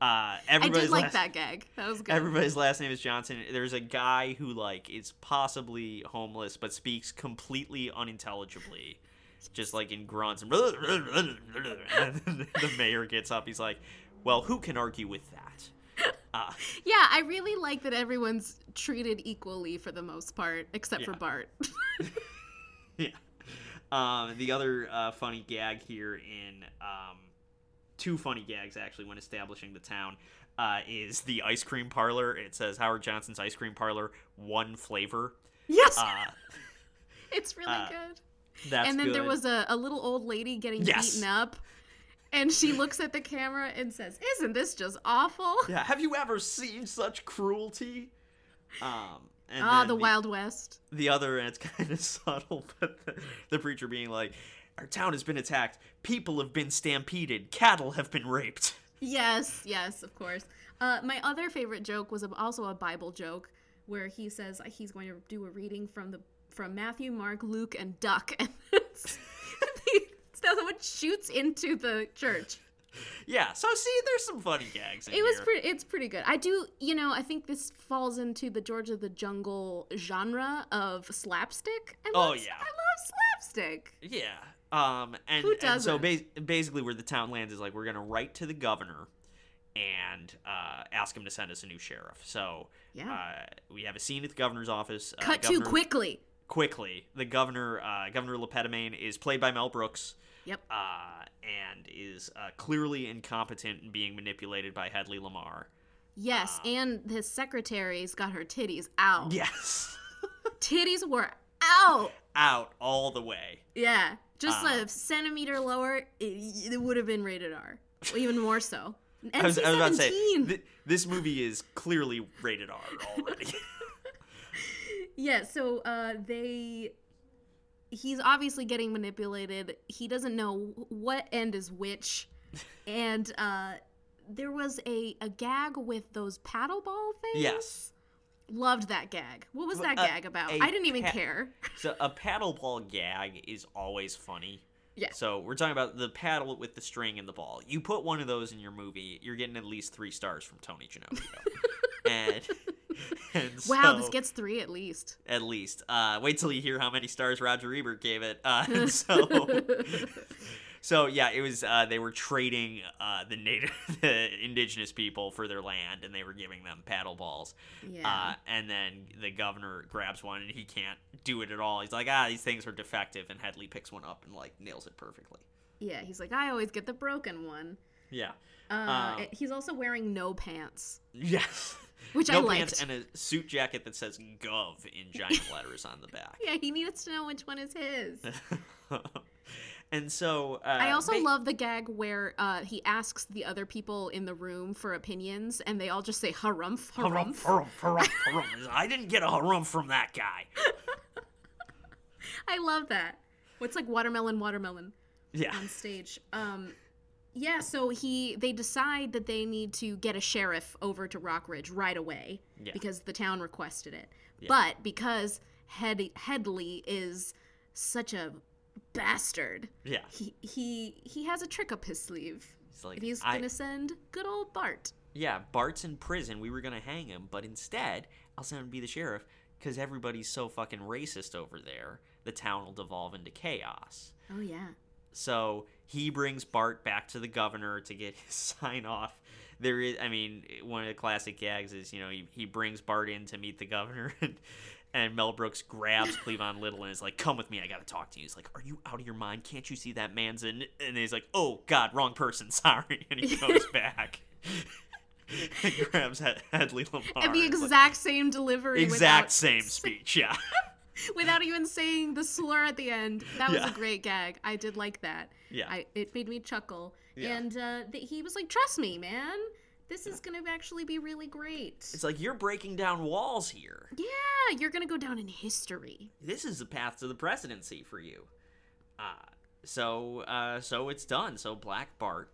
Uh, I did like last, that gag. That was good. Everybody's last name is Johnson. There's a guy who like is possibly homeless but speaks completely unintelligibly, just like in grunts. And the mayor gets up. He's like, "Well, who can argue with that?" Uh, yeah, I really like that everyone's treated equally for the most part, except for Bart. yeah. Um, the other uh, funny gag here in um, two funny gags actually when establishing the town uh, is the ice cream parlor. It says Howard Johnson's ice cream parlor, one flavor. yes, Uh, it's really uh, good. That's and then there was a, a little old lady getting Yes. beaten up and she looks at the camera and says isn't this just awful Yeah, have you ever seen such cruelty? Um, and ah then the wild west The other, and it's kind of subtle, but the, the preacher being like, "Our town has been attacked. People have been stampeded. Cattle have been raped." yes yes of course uh, my other favorite joke was also a bible joke where he says he's going to do a reading from the from matthew mark luke and duck and it's- someone shoots into the church Yeah. So see, there's some funny gags. In It was pretty. It's pretty good. I do. You know, I think this falls into the George of the Jungle genre of slapstick. I Oh, love, yeah. I love slapstick. Yeah. Um, and, Who and so ba- basically, where the town lands is like we're gonna write to the governor and uh, ask him to send us a new sheriff. So Yeah. uh, we have a scene at the governor's office. Uh, Cut governor- quickly. Quickly. The governor, uh, Governor Le Petomane, is played by Mel Brooks. Yep. uh, and is uh, clearly incompetent and being manipulated by Hedley Lamarr. Yes, and his secretary's got her titties out. Yes. Titties were out. Out all the way. Yeah, just a centimeter lower, it, it would have been rated R, even more so. I was, I was about to say, NC-17. th- this movie is clearly rated R already. Yeah, so uh, they. He's obviously getting manipulated. He doesn't know what end is which. and uh, there was a, a gag with those paddle ball things. yes. Loved that gag. What was that Uh, gag about? I didn't even pa- care. So a paddle ball gag is always funny. Yeah. So we're talking about the paddle with the string and the ball. You put one of those in your movie, you're getting at least three stars from Tony and, and Wow, so- this gets three at least. at least. Uh, wait till you hear how many stars Roger Ebert gave it. Uh, so, so yeah, it was. Uh, they were trading uh, the native, the indigenous people for their land, and they were giving them paddle balls. Yeah. Uh, and then the governor grabs one, and he can't do it at all. He's like, ah, these things are defective, and Hedley picks one up and like nails it perfectly. yeah, he's like, I always get the broken one. Yeah. Uh, Um, he's also wearing no pants, Yes. Which no I liked. pants and a suit jacket that says "Gov" in giant letters on the back. yeah, he needs to know which one is his. and so uh, I also ba- love the gag where uh, he asks the other people in the room for opinions, and they all just say harumph, Harumph, harumph. harumph, harumph, harumph. I didn't get a harumph from that guy. I love that. What's like watermelon, watermelon Yeah. on stage. Um, yeah, so he they decide that they need to get a sheriff over to Rock Ridge right away Yeah. because the town requested it. But because Head- Hedley is such a bastard, Yeah. he he he has a trick up his sleeve. He's like, he's I- gonna send good old Bart. Yeah, Bart's in prison. We were going to hang him, but instead, I'll send him to be the sheriff because everybody's so fucking racist over there. The town will devolve into chaos. Oh yeah. So he brings Bart back to the governor to get his sign off. There is, I mean, one of the classic gags is, you know, he, he brings Bart in to meet the governor, and, and Mel Brooks grabs Cleavon Little and is like, "Come with me, I gotta talk to you." He's like, "Are you out of your mind? Can't you see that man's in?" And he's like, "Oh God, wrong person, sorry." And he goes back and grabs Head- Hedley Lamarr. And the and like, exact same delivery. exact same speech, yeah. Without even saying the slur at the end. That was Yeah. a great gag. I did like that. Yeah. I, it made me chuckle. Yeah. And uh, th- he was like, trust me, man. This is going to actually be really great. It's like you're breaking down walls here. yeah, you're going to go down in history. this is the path to the presidency for you. Uh, so uh, so it's done. So Black Bart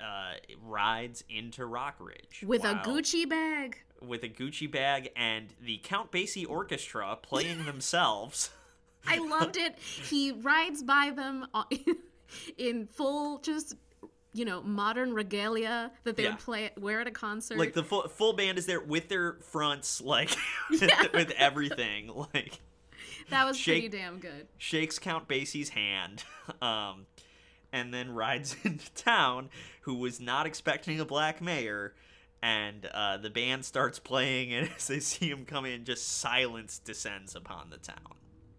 uh, rides into Rock Ridge With a Gucci bag. With a Gucci bag and the Count Basie Orchestra playing themselves. I loved it. He rides by them in full, just you know, modern regalia that they Yeah. would play wear at a concert. like the full, full band is there with their fronts, like Yeah. with everything, like that was pretty damn good. shakes Count Basie's hand, um, and then rides into town. Who was not expecting a black mayor, and uh, the band starts playing, and as they see him come in, just silence descends upon the town.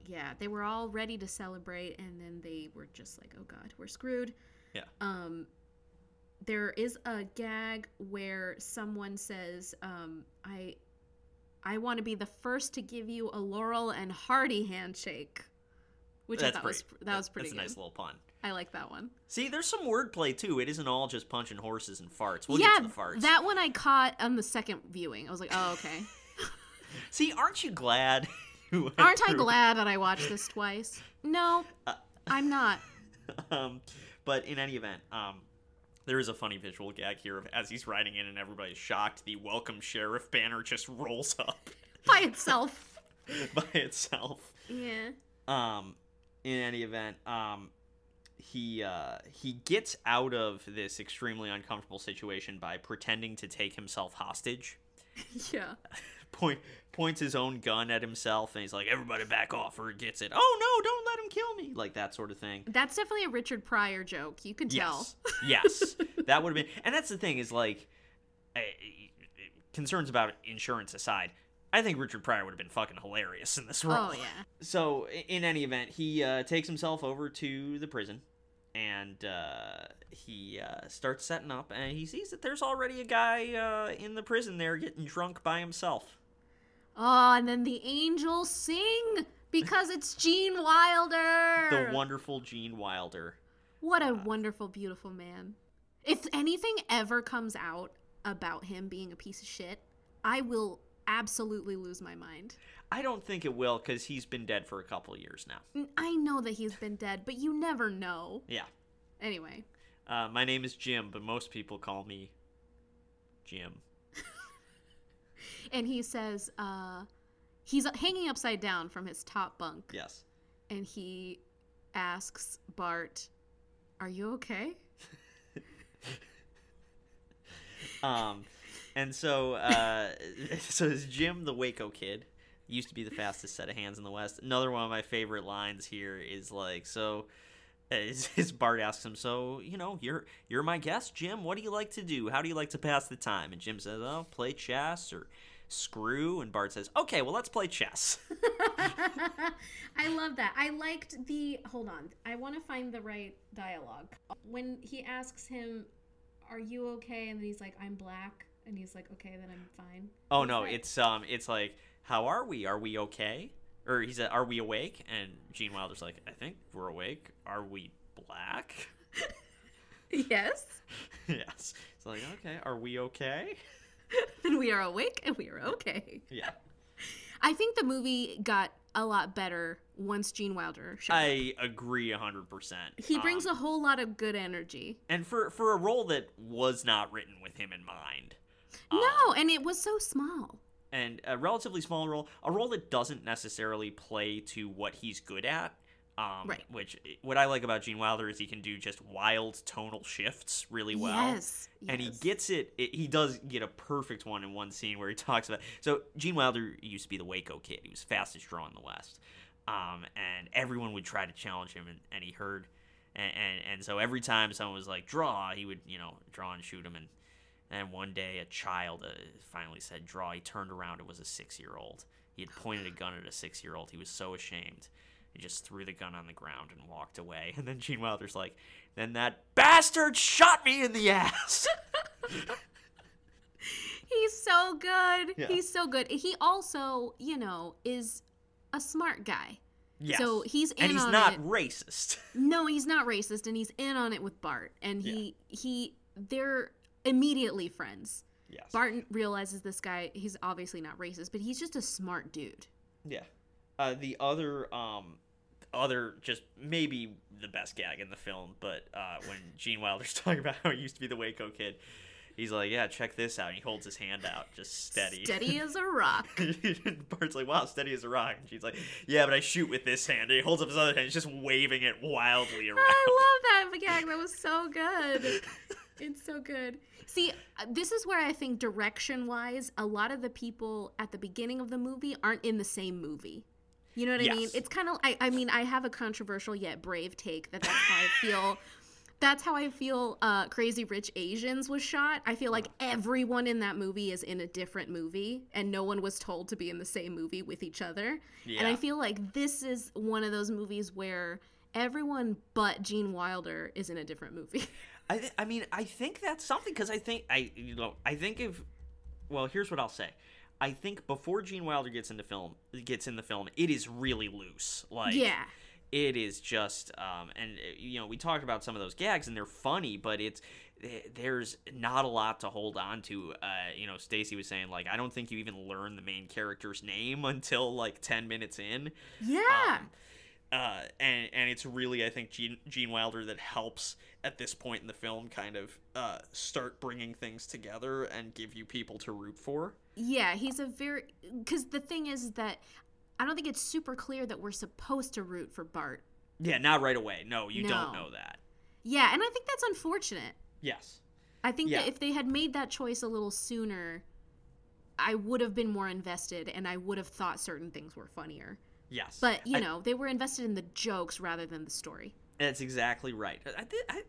Yeah, they were all ready to celebrate, and then they were just like, "Oh God, we're screwed." Yeah. Um, there is a gag where someone says, um, "I, I want to be the first to give you a Laurel and Hardy handshake," which That's I thought was pretty- that was pretty That's a nice little pun. I like that one. See, there's some wordplay too. It isn't all just punching horses and farts. We'll yeah, get to the farts. that one I caught on the second viewing. I was like, "Oh, okay." See, aren't you glad? you Aren't I glad that I watched this twice? No, Uh, I'm not. um, but in any event, um, there is a funny visual gag here of as he's riding in and everybody's shocked. The welcome sheriff banner just rolls up By itself. by itself. Yeah. Um, in any event, um, he uh, he gets out of this extremely uncomfortable situation by pretending to take himself hostage. Yeah. Point points his own gun at himself, and he's like, "Everybody back off, or gets it." Oh no! Don't let him kill me! Like that sort of thing. That's definitely a Richard Pryor joke. You can tell. Yes, yes, that would have been. And that's the thing is like, eh, concerns about insurance aside, I think Richard Pryor would have been fucking hilarious in this role. Oh yeah. So in any event, he uh, takes himself over to the prison, and uh, he uh, starts setting up, and he sees that there's already a guy uh, in the prison there getting drunk by himself. Oh, and then the angels sing because it's Gene Wilder. The wonderful Gene Wilder. What a wonderful, beautiful man. If anything ever comes out about him being a piece of shit, I will absolutely lose my mind. I don't think it will because he's been dead for a couple of years now. I know that he's been dead, but you never know. Yeah. Anyway, Uh, my name is Jim, but most people call me Jim. and he says, uh, he's hanging upside down from his top bunk, Yes. and he asks Bart, Are you okay? Um, and so, uh, so is Jim the Waco kid? Used to be the fastest set of hands in the West. Another one of my favorite lines here is like, so, as, as Bart asks him, so you know, you're you're my guest, Jim. What do you like to do? How do you like to pass the time? And Jim says, oh, play chess or screw. And Bart says, okay, well, let's play chess. I love that. I liked the. Hold on. I want to find the right dialogue. When he asks him, Are you okay? And then he's like, I'm black. And he's like, Okay, then I'm fine. Oh What's no, that? it's um, it's like, how are we? Are we okay? Or he said, are we awake? And Gene Wilder's like, I think we're awake. Are we black? Yes. yes. It's like, okay, are we okay? and we are awake and we are okay. Yeah. I think the movie got a lot better once Gene Wilder showed up. I agree 100%. He brings Um, a whole lot of good energy. And for, for a role that was not written with him in mind. um, no, and it was so small. And a relatively small role, a role that doesn't necessarily play to what he's good at. Um, Right. Which what I like about Gene Wilder is he can do just wild tonal shifts really well. Yes. And he gets it, it. He does get a perfect one in one scene where he talks about. So Gene Wilder used to be the Waco kid. He was fastest draw in the West, um, and everyone would try to challenge him, and, and he heard, and, and and so every time someone was like draw, he would you know draw and shoot him, and and one day a child uh, finally said draw. He turned around. It was a six year old. He had pointed a gun at a six year old. He was so ashamed. He just threw the gun on the ground and walked away. And then Gene Wilder's like, then that bastard shot me in the ass. He's so good. Yeah. He's so good. He also, you know, is a smart guy. yes. So he's in and he's on not it. racist. No, he's not racist, and he's in on it with Bart, and he he they're immediately friends. Yes. Bart realizes this guy he's obviously not racist, but he's just a smart dude. Yeah. Uh, the other um, other just maybe the best gag in the film, but uh, when Gene Wilder's talking about how he used to be the Waco kid, he's like, "Yeah, check this out." And he holds his hand out, just steady. Steady as a rock. Bart's like, "Wow, steady as a rock." And she's like, "Yeah, but I shoot with this hand." And he holds up his other hand, he's just waving it wildly around. I love that gag. That was so good. It's so good. See, uh, this is where I think direction wise, a lot of the people at the beginning of the movie aren't in the same movie. You know what I mean? It's kind of, I, I mean, I have a controversial yet brave take that that's how I feel. That's how I feel uh, Crazy Rich Asians was shot. I feel like everyone in that movie is in a different movie and no one was told to be in the same movie with each other. Yeah. And I feel like this is one of those movies where everyone but Gene Wilder is in a different movie. I, th- I mean, I think that's something because I think I, you know, I think if, well, here's what I'll say. I think before Gene Wilder gets into film, gets in the film, it is really loose. Like, yeah. it is just, um, and uh, you know, we talked about some of those gags, and they're funny, but it's there's not a lot to hold on to. Uh, you know, Stacy was saying like, I don't think you even learn the main character's name until like ten minutes in. Yeah. Um, uh, and and it's really I think Gene, Gene Wilder that helps at this point in the film kind of uh, start bringing things together and give you people to root for. yeah, he's a very cuz the thing is that I don't think it's super clear that we're supposed to root for Bart. Yeah, not right away. No, you don't know that. Yeah, and I think that's unfortunate. Yes. I think Yeah. that if they had made that choice a little sooner, I would have been more invested and I would have thought certain things were funnier. Yes. But, you I- know, they were invested in the jokes rather than the story. that's exactly right. I, thi- I,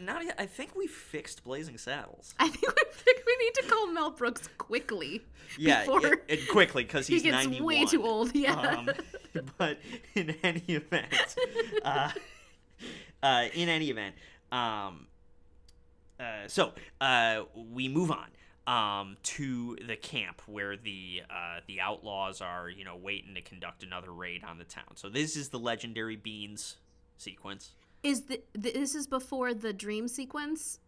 Nadia, I think we fixed Blazing Saddles. I think we, think we need to call Mel Brooks quickly. Yeah, before it, it- quickly because he he's gets 91. way too old. Yeah. Um, but in any event, uh, uh, in any event, um, uh, so uh, we move on um, to the camp where the uh, the outlaws are, you know, waiting to conduct another raid on the town. So this is the legendary beans sequence. is the, this is before the dream sequence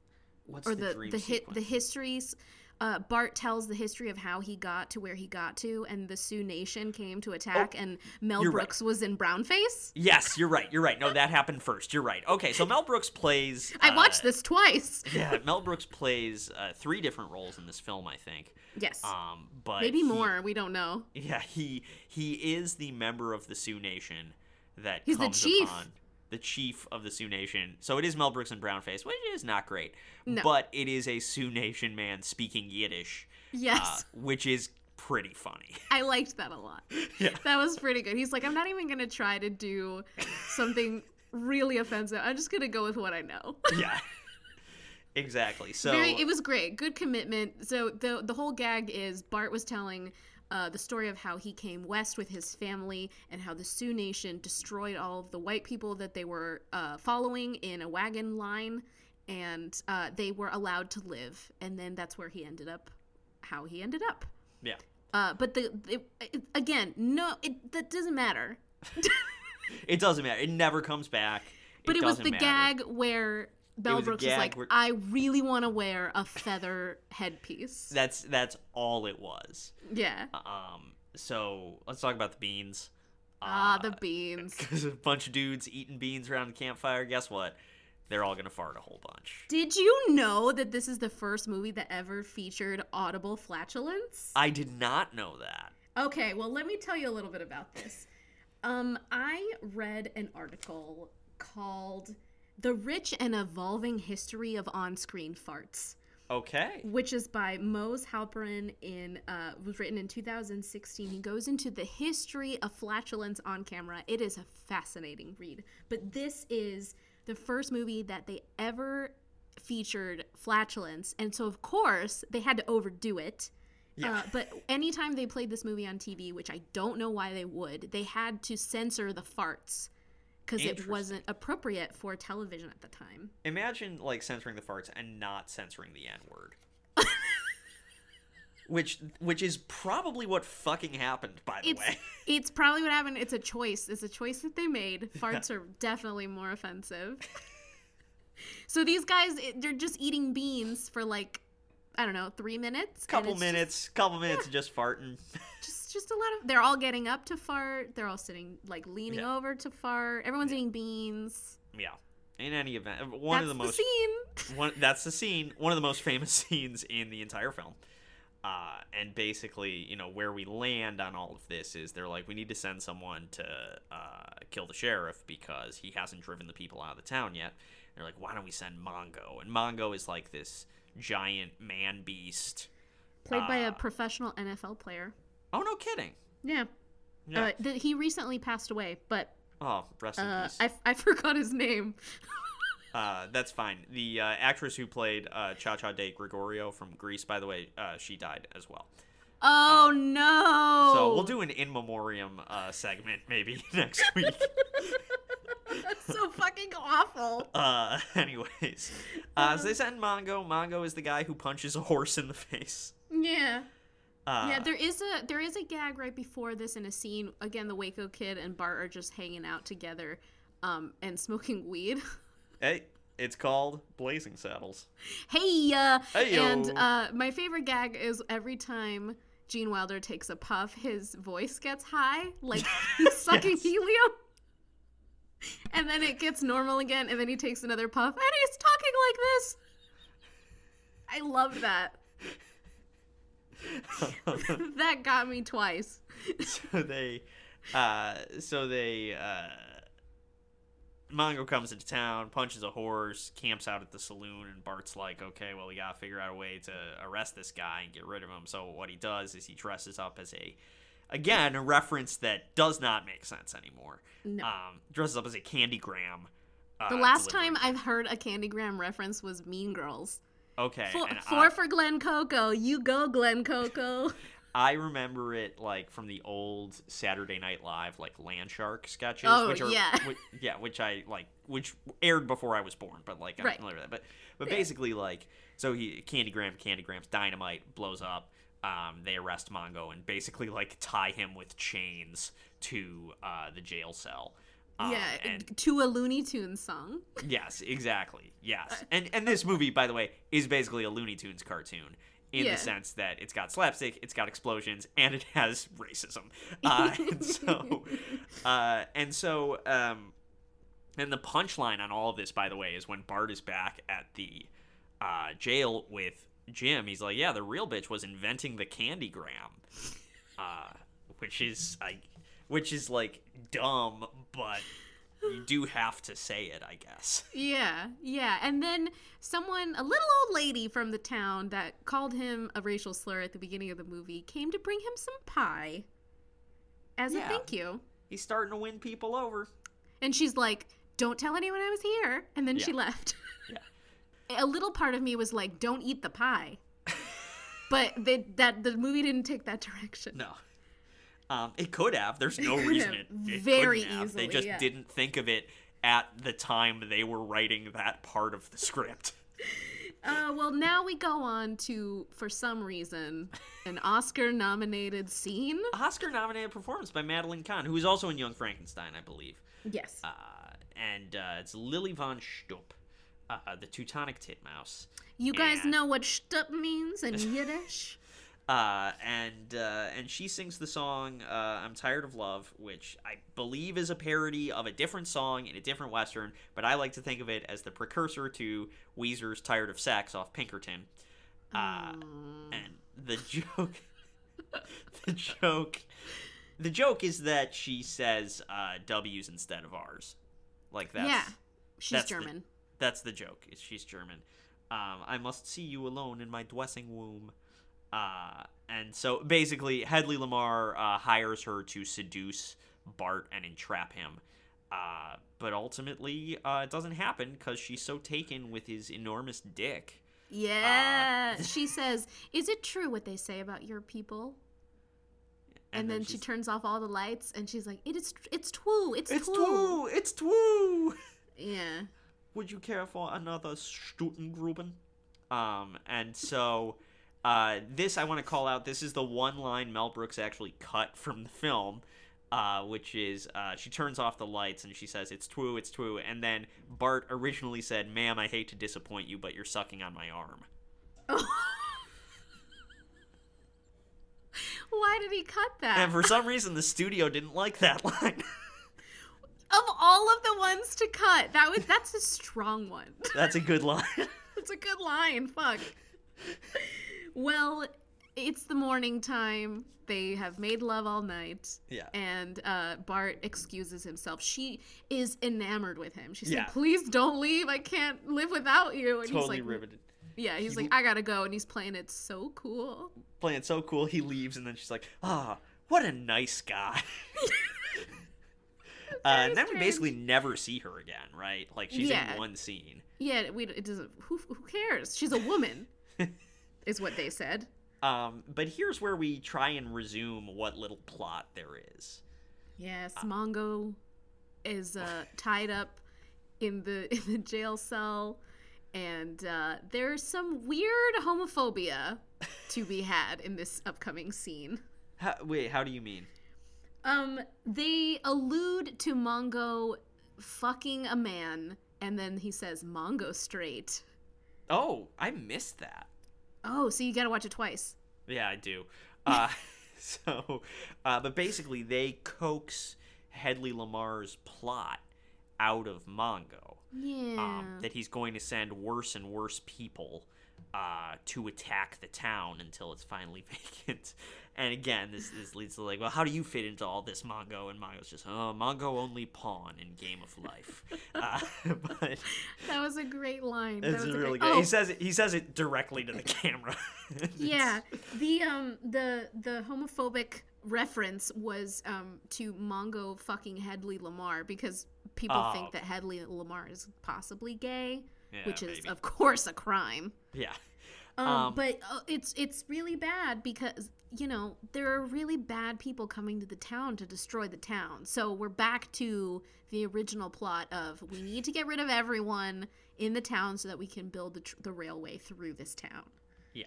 What's or the, the the sequence? the histories uh, Bart tells the history of how he got to where he got to, and the Sioux Nation came to attack, and Mel Oh, you're right. Brooks was in brownface. Yes, you're right. You're right. No, that happened first. You're right. Okay, so Mel Brooks plays. I uh, watched this twice. Yeah, Mel Brooks plays uh, three different roles in this film, I think. Yes, Um, but maybe he- more. We don't know. Yeah, he he is the member of the Sioux Nation that He's the chief. upon the chief of the Sioux Nation. So it is Mel Brooks and Brownface, which is not great, No. but it is a Sioux Nation man speaking Yiddish, Yes, uh, which is pretty funny. I liked that a lot. Yeah. That was pretty good. He's like, I'm not even gonna try to do something really offensive. I'm just gonna go with what I know. yeah, exactly. So Very, it was great. Good commitment. So the the whole gag is Bart was telling uh, the story of how he came west with his family and how the Sioux Nation destroyed all of the white people that they were uh, following in a wagon line, and uh, they were allowed to live. And then that's where he ended up, how he ended up. yeah, Uh, but the, it, it, again, no, it that doesn't matter. it doesn't matter. It never comes back. But it, was the matter. gag where Was Brooks was like, where- "I really want to wear a feather headpiece." That's that's all it was. yeah. Um, so let's talk about the beans. Ah, the beans. Because a bunch of dudes eating beans around the campfire. Guess what? They're all gonna fart a whole bunch. Did you know that this is the first movie that ever featured audible flatulence? I did not know that. Okay, well, let me tell you a little bit about this. Um, I read an article called The Rich and Evolving History of On-Screen Farts. Okay. which is by Moze Halperin in uh, was written in 2016. He goes into the history of flatulence on camera. It is a fascinating read. But this is the first movie that they ever featured flatulence, and so of course they had to overdo it. Yeah. Uh, but anytime they played this movie on TV, which I don't know why they would, they had to censor the farts because it wasn't appropriate for television at the time. Imagine like censoring the farts and not censoring the N word. which which is probably what fucking happened, by the it's way. it's probably what happened. It's a choice. It's a choice that they made. Farts are definitely more offensive. so these guys, they're just eating beans for like, I don't know, three minutes. couple it's just- minutes, couple minutes of just farting. Just, it's just a lot of. They're all getting up to fart. They're all sitting like leaning Yeah. over to fart. Everyone's eating beans. Yeah. In any event, uh, one That's of the most the scene. one that's the scene one of the most famous scenes in the entire film uh, and basically you know where we land on all of this is they're like we need to send someone to uh, kill the sheriff because he hasn't driven the people out of the town yet they're like why don't we send mongo and mongo is like this giant man beast Played by a Ah. professional NFL player. Oh no kidding Yeah. yeah. Uh, th- he recently passed away, but oh rest in uh, peace I, I forgot his name. Uh, that's fine. The uh, actress who played uh, Cha Cha DiGregorio from Grease, by the way, uh, she died as well. Oh no! So we'll do an in memoriam uh, segment maybe next week. That's so fucking awful. uh, anyways, uh, so they send Mongo. Mongo is the guy who punches a horse in the face. Yeah. Uh, yeah, there is a there is a gag right before this in a scene. Again, the Waco kid and Bart are just hanging out together, um, and smoking weed. Hey, it's called Blazing Saddles. hey, uh, Hey-yo. and uh, my favorite gag is every time Gene Wilder takes a puff, his voice gets high, like he's sucking Yes. helium. And then it gets normal again, and then he takes another puff, and he's talking like this. I love that. that got me twice. so they uh so they uh Mongo comes into town, punches a horse, camps out at the saloon, and Bart's like, okay, well, we gotta figure out a way to arrest this guy and get rid of him. So what he does is he dresses up as a, again, a reference that does not make sense anymore. No. Um, dresses up as a Candygram. Uh, The last delivery time I've heard a Candygram reference was Mean Girls. Okay, Four, four I, for Glen Coco. You go, Glen Coco. I remember it like from the old Saturday Night Live like Land Shark sketches, Oh, which are yeah. which, yeah, which I like, which aired before I was born, but like I'm Right. familiar with that. But but basically like so he Candygram Candygrams dynamite blows up. Um, they arrest Mongo and basically like tie him with chains to uh, the jail cell. Um, yeah, and to a Looney Tunes song. Yes, exactly. Yes. And and this movie, by the way, is basically a Looney Tunes cartoon in Yeah. the sense that it's got slapstick, it's got explosions, and it has racism. Uh, and so, uh, and so, um, and the punchline on all of this, by the way, is when Bart is back at the uh, jail with Jim. He's like, "Yeah, the real bitch was inventing the candygram," uh, which is I, which is like dumb, but you do have to say it, I guess. Yeah, yeah. And then someone, a little old lady from the town that called him a racial slur at the beginning of the movie, came to bring him some pie as a thank you. He's starting to win people over. And she's like, don't tell anyone I was here. And then she left. Yeah. A little part of me was like, don't eat the pie. but they, that the movie didn't take that direction. No. Um, it could have. There's no reason it, it Very couldn't have. They just yeah. didn't think of it at the time they were writing that part of the script. Uh, well, now we go on to, for some reason, an Oscar nominated scene. Oscar nominated performance by Madeline Kahn, who is also in Young Frankenstein, I believe. Yes. Uh, and uh, it's Lili Von Shtupp, uh, the Teutonic Titmouse. You guys and- know what Shtupp means in Yiddish? Uh, and uh, and she sings the song uh, "I'm Tired of Love," which I believe is a parody of a different song in a different western, but I like to think of it as the precursor to Weezer's "Tired of Sex" off Pinkerton. Uh, and the joke, the joke, the joke is that she says uh, W's instead of R's, like that's yeah, she's that's the- German. that's the joke. Is she's German. Um, I must see you alone in my dressing room. Uh, and so basically, Hedley Lamarr uh, hires her to seduce Bart and entrap him. Uh, but ultimately, uh, it doesn't happen because she's so taken with his enormous dick. Yeah, she says, "Is it true what they say about your people?" And, then, she turns off all the lights, and she's like, "It is, it's true, it's, It's true." true! It's true! Yeah, would you care for another Schnitzengruben? Um, and so, uh, this I want to call out. This is the one line Mel Brooks actually cut from the film, uh, which is uh, she turns off the lights and she says, "It's true, it's true." And then Bart originally said, "Ma'am, I hate to disappoint you, but you're sucking on my arm." Why did he cut that? And for some reason, the studio didn't like that line. of all of the ones to cut, that was that's a strong one. That's a good line. that's a good line. Fuck. Well, it's the morning time. They have made love all night. Yeah. And uh, Bart excuses himself. She is enamored with him. She said, Yeah. "Please don't leave. I can't live without you." And totally he's like, riveted. "Yeah." He's like, "I gotta go," and he's playing it so cool. Playing so cool, he leaves, and then she's like, "Ah, what a nice guy." uh, and then we basically never see her again, right? Like she's Yeah. in one scene. Yeah, we it doesn't. Who, who cares? She's a woman, is what they said. Um, but here's where we try and resume what little plot there is. Yes, Mongo is uh, tied up in the in the jail cell, and uh, there's some weird homophobia to be had in this upcoming scene. How, wait, how do you mean? Um, they allude to Mongo fucking a man, and then he says Mongo straight. Oh, I missed that. Oh, so you gotta watch it twice. Yeah, I do. Uh, so, uh, but basically, they coax Hedley Lamarr's plot out of Mongo. Yeah. Um, that he's going to send worse and worse people uh, to attack the town until it's finally vacant. And again, this, this leads to like, well, how do you fit into all this, Mongo? And Mongo's just, oh, Mongo only pawn in Game of Life. uh, but that was a great line. That it's was really great... good. Oh, He says it. He says it directly to the camera. yeah the um the the homophobic reference was um to mongo fucking hedley lamarr because people Oh. think that hedley lamarr is possibly gay Yeah, which is maybe. of course a crime yeah. Um, Um, but uh, it's it's really bad because you know there are really bad people coming to the town to destroy the town so we're back to the original plot of we need to get rid of everyone in the town so that we can build the, tr- the railway through this town Yeah.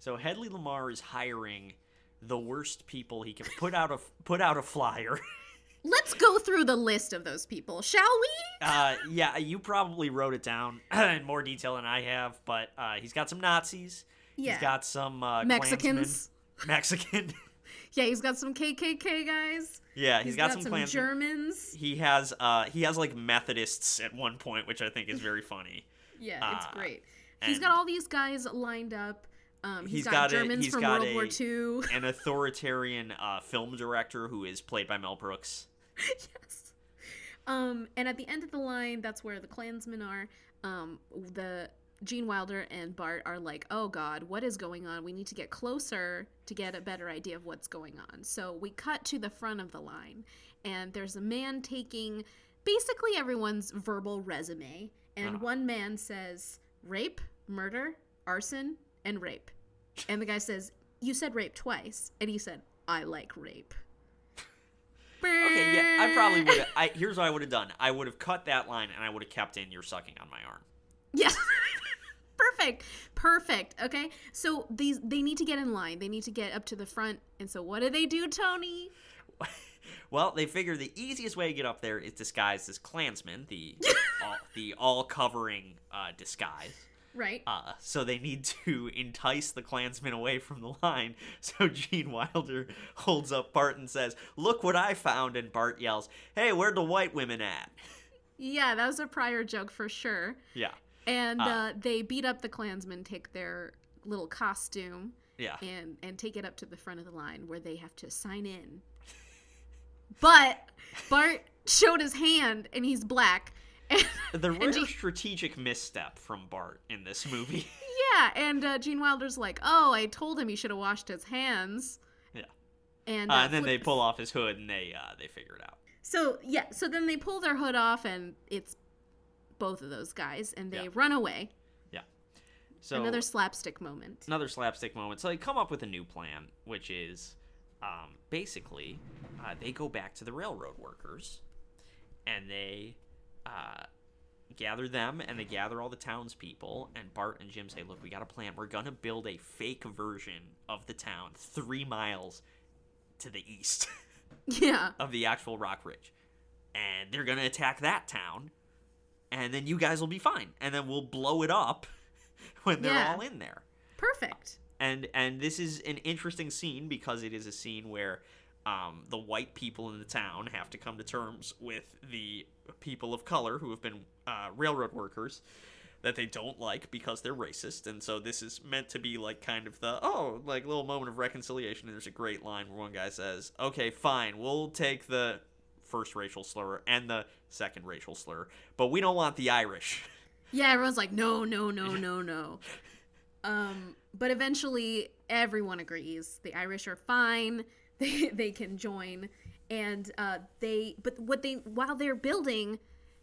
So Hedley Lamarr is hiring the worst people he can put out a put out a flyer. Let's go through the list of those people, shall we? Uh, yeah, you probably wrote it down in more detail than I have, but uh, he's got some Nazis. Yeah. He's got some uh, Mexicans. Klansmen. Mexican. Yeah, he's got some KKK guys. yeah, he's got, some, some Klansmen. Germans. He has uh he has like Methodists at one point, which I think is very funny. Yeah, it's Uh, great. He's got all these guys lined up. Um, He's got, got a- Germans he's from got World War II. An authoritarian uh, film director who is played by Mel Brooks. yes. Um, and at the end of the line, that's where the Klansmen are. Um, the Gene Wilder and Bart are like, "Oh God, what is going on? We need to get closer to get a better idea of what's going on." So we cut to the front of the line, and there's a man taking basically everyone's verbal resume, and Uh-huh. one man says rape, murder, arson, and rape, and the guy says, "You said rape twice," and he said, "I like rape." Okay, yeah, I probably would have. I here's what I would have done. I would have cut that line and I would have kept in "You're sucking on my arm." Yeah. Perfect. Perfect. Okay. So these they need to get in line. They need to get up to the front. And so what do they do, Tony? Well, they figure the easiest way to get up there is disguised as Klansman, the all, the all covering uh, disguise. Right. Uh, so they need to entice the Klansmen away from the line. So Gene Wilder holds up Bart and says, "Look what I found!" And Bart yells, "Hey, where the white women at?" Yeah, that was a prior joke for sure. Yeah, And uh, Ah. they beat up the Klansmen, take their little costume, yeah. and and take it up to the front of the line where they have to sign in. But Bart showed his hand, and he's black. The rare Gene- strategic misstep from Bart in this movie. yeah, and uh, Gene Wilder's like, "Oh, I told him he should have washed his hands." yeah. And, Uh, uh, and then they pull off his hood and they uh, they figure it out. So yeah, so then they pull their hood off, and it's both of those guys, and they Yeah. run away. Yeah. So Another slapstick moment. another slapstick moment. So they come up with a new plan, which is um, basically uh, they go back to the railroad workers and they uh, gather them and they gather all the townspeople. And Bart and Jim say, Look, we got a plan. We're going to build a fake version of the town three miles to the east Yeah, of the actual Rock Ridge. And they're going to attack that town. And then you guys will be fine. And then we'll blow it up when they're Yeah. all in there. perfect. and and this is an interesting scene because it is a scene where um, the white people in the town have to come to terms with the people of color who have been uh, railroad workers that they don't like because they're racist and so this is meant to be like kind of the oh like little moment of reconciliation and there's a great line where one guy says okay fine we'll take the first racial slur and the second racial slur but we don't want the irish Yeah, everyone's like, no, no, no, no, no. Um, but eventually, everyone agrees. The Irish are fine. They they can join, and uh, they. But what they while they're building,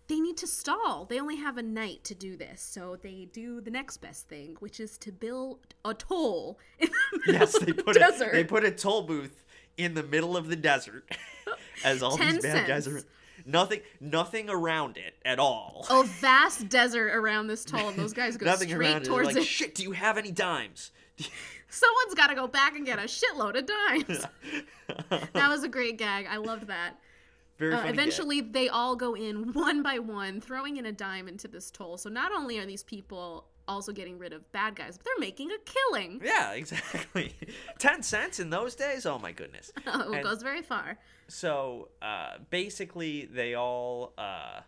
they need to stall. They only have a night to do this, so they do the next best thing, which is to build a toll in the middle yes they the put desert. a, they put a toll booth in the middle of the desert as all these 10 bad guys are nothing nothing around it at all a vast desert around this toll, and those guys go nothing straight around it towards like it. shit do you have any dimes Someone's got to go back and get a shitload of dimes. that was a great gag. I loved that. very Uh, funny gag. eventually, they all go in one by one, throwing in a dime into this toll. So not only are these people also getting rid of bad guys, but they're making a killing. yeah exactly 10 cents in those days oh my goodness Oh, it And- goes very far. so uh, basically they all uh,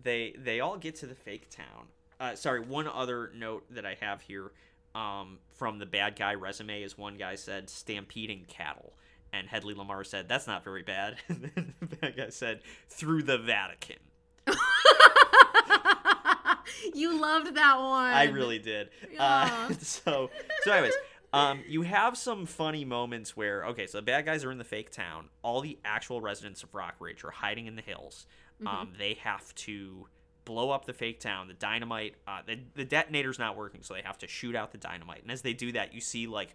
they they all get to the fake town uh, sorry one other note that i have here um, from the bad guy resume is one guy said stampeding cattle and hedley lamarr said that's not very bad and then the bad guy said through the vatican you loved that one. I really did. Yeah. Uh, so, so anyways, um, you have some funny moments where okay, so the bad guys are in the fake town. All the actual residents of Rock Ridge are hiding in the hills. Um, they have to blow up the fake town. The dynamite, uh, the the detonator's not working, so they have to shoot out the dynamite. And as they do that, you see like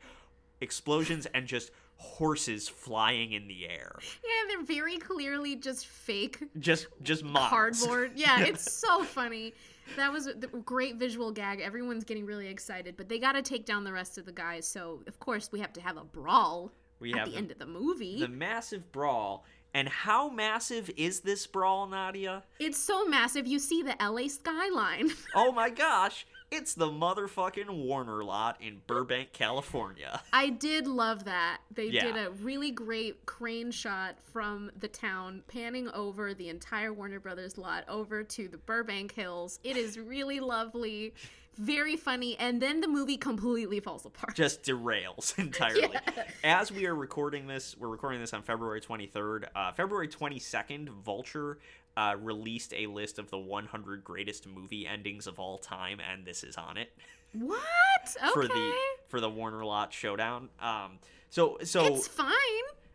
explosions and just horses flying in the air. Yeah, they're very clearly just fake Just just cardboard. Yeah, it's so funny. That was a great visual gag. Everyone's getting really excited, but they got to take down the rest of the guys. So of course we have to have a brawl We at have the the- end of the movie. the massive brawl. And how massive is this brawl, Nadia? It's so massive. You see the LA skyline. Oh my gosh, it's the motherfucking Warner lot in Burbank, California. I did love that. They Yeah. did a really great crane shot from the town, panning over the entire Warner Brothers lot over to the Burbank Hills. It is really lovely, very funny, and then the movie completely falls apart. Just derails entirely. As we are recording this, we're recording this on February 23rd. Uh, February 22nd, Vulture uh, released a list of the 100 greatest movie endings of all time, and this is on it what? Okay. for the for the Warner Lot showdown. Um, so so it's fine.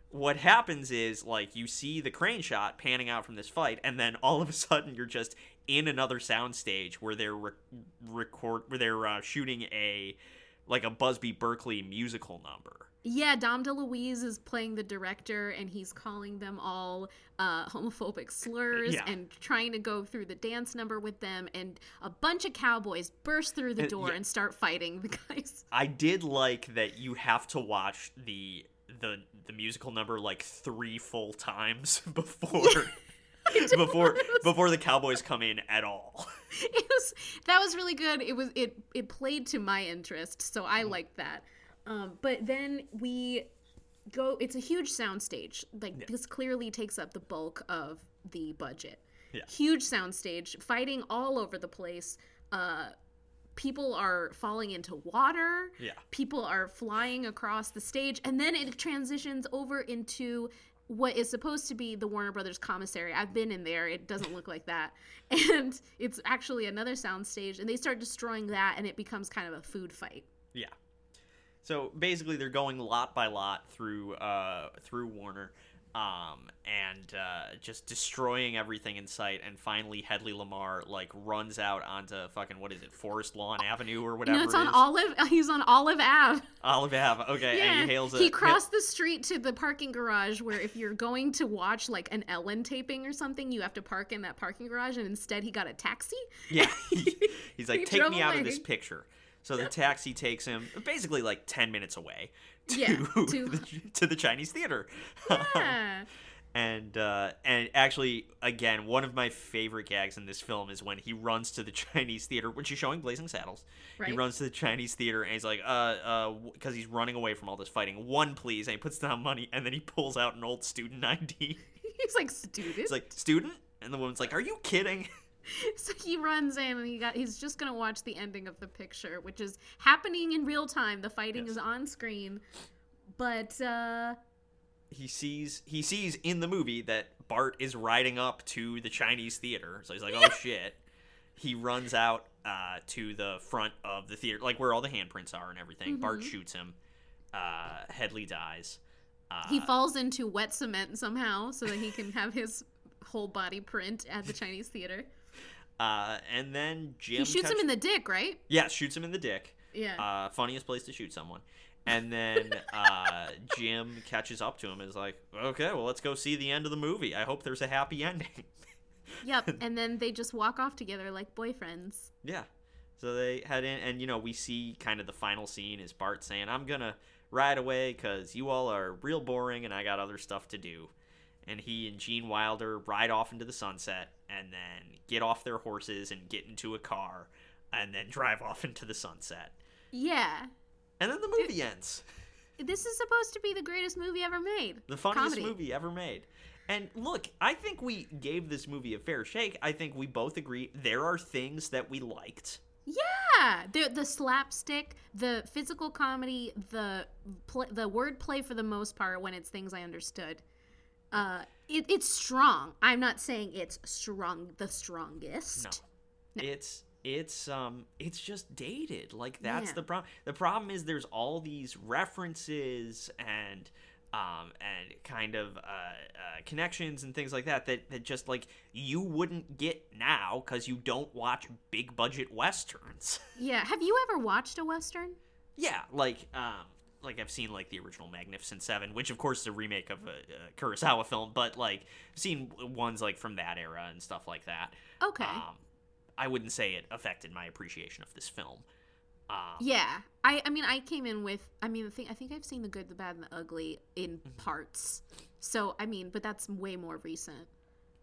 what happens is like you see the crane shot panning out from this fight and then all of a sudden you're just in another soundstage where they're re- record where they're uh, shooting a like a Busby Berkeley musical number. Yeah, Dom DeLuise is playing the director, and he's calling them all uh, homophobic slurs Yeah. and trying to go through the dance number with them. And a bunch of cowboys burst through the door yeah. and start fighting the guys. I did like that you have to watch the the the musical number like three full times before before before the cowboys come in at all. It was that was really good. It was it it played to my interest, so I Mm. liked that. Um, but then we go. It's a huge soundstage. Like this clearly takes up the bulk of the budget. Yeah. Huge soundstage, fighting all over the place. Uh, people are falling into water. Yeah. People are flying across the stage, and then it transitions over into what is supposed to be the Warner Brothers commissary. I've been in there. It doesn't look like that. And it's actually another soundstage, and they start destroying that, and it becomes kind of a food fight. Yeah. So basically, they're going lot by lot through uh, through Warner, um, and uh, just destroying everything in sight. And finally, Hedley Lamarr like runs out onto fucking what is it, Forest Lawn Avenue or whatever. no, it's it on. Olive. He's on Olive Ave. Olive Ave. Okay, Yeah, and he hails a he crossed the street to the parking garage where if you're going to watch like an Ellen taping or something, you have to park in that parking garage, and instead he got a taxi. Yeah, he's like, He take me out of this picture. So the taxi takes him basically like ten minutes away to Yeah, to, the, to the Chinese theater. Yeah. and uh, and actually, again, one of my favorite gags in this film is when he runs to the Chinese theater when she's showing Blazing Saddles. He runs to the Chinese theater and he's like, uh, uh, because he's running away from all this fighting. One, please, and he puts down money, and then he pulls out an old student ID. He's like student. He's like, student, and the woman's like, are you kidding? so he runs in and he got he's just gonna watch the ending of the picture, which is happening in real time. The fighting Yes. is on screen. But uh he sees he sees in the movie that Bart is riding up to the Chinese theater. So he's like, "Oh shit." He runs out uh, to the front of the theater, like where all the handprints are and everything. Bart shoots him. Uh, Hedley dies. Uh, he falls into wet cement somehow so that he can have his whole body print at the Chinese theater. Uh, and then Jim He shoots him in the dick, right? yeah shoots him in the dick. Yeah. Uh, funniest place to shoot someone. And then uh, Jim catches up to him and is like, "Okay, well, let's go see the end of the movie. I hope there's a happy ending." Yep. And then they just walk off together like boyfriends. Yeah. So they head in, and you know, we see kind of the final scene is Bart saying, I'm gonna ride away because you all are real boring and I got other stuff to do. And he and Gene Wilder ride off into the sunset and then get off their horses and get into a car and then drive off into the sunset. Yeah. And then the movie ends. This is supposed to be the greatest movie ever made. The funniest Comedy. movie ever made. And look, I think we gave this movie a fair shake. I think we both agree there are things that we liked. Yeah, the the slapstick, the physical comedy, the pl- the word play for the most part when it's things I understood. Uh, it, it's strong. I'm not saying it's strong, the strongest. No. It's it's um it's just dated. Like that's Yeah. the problem. The problem is there's all these references and um and kind of uh, uh connections and things like that that that just like you wouldn't get now cuz you don't watch big budget westerns. Yeah. Have you ever watched a western? yeah, like um like I've seen like the original Magnificent Seven, which of course is a remake of a, a Kurosawa film, but like I've seen ones like from that era and stuff like that. Okay. Um, I wouldn't say it affected my appreciation of this film. Um, yeah. I I mean I came in with I mean the thing I think I've seen the good, the bad, and the ugly in Mm-hmm. parts. So I mean, but that's way more recent.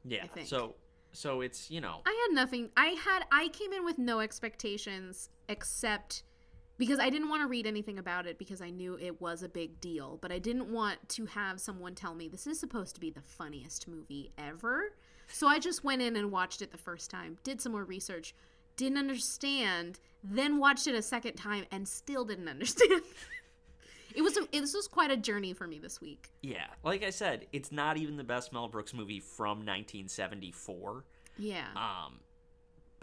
yeah. I think. So, so it's you know, I had nothing. I had I came in with no expectations except because I didn't want to read anything about it because I knew it was a big deal, but I didn't want to have someone tell me this is supposed to be the funniest movie ever. So I just went in and watched it the first time, did some more research, didn't understand, then watched it a second time and still didn't understand. it was a, it, this was quite a journey for me this week. yeah. Like I said, it's not even the best Mel Brooks movie from 1974. Yeah. Um,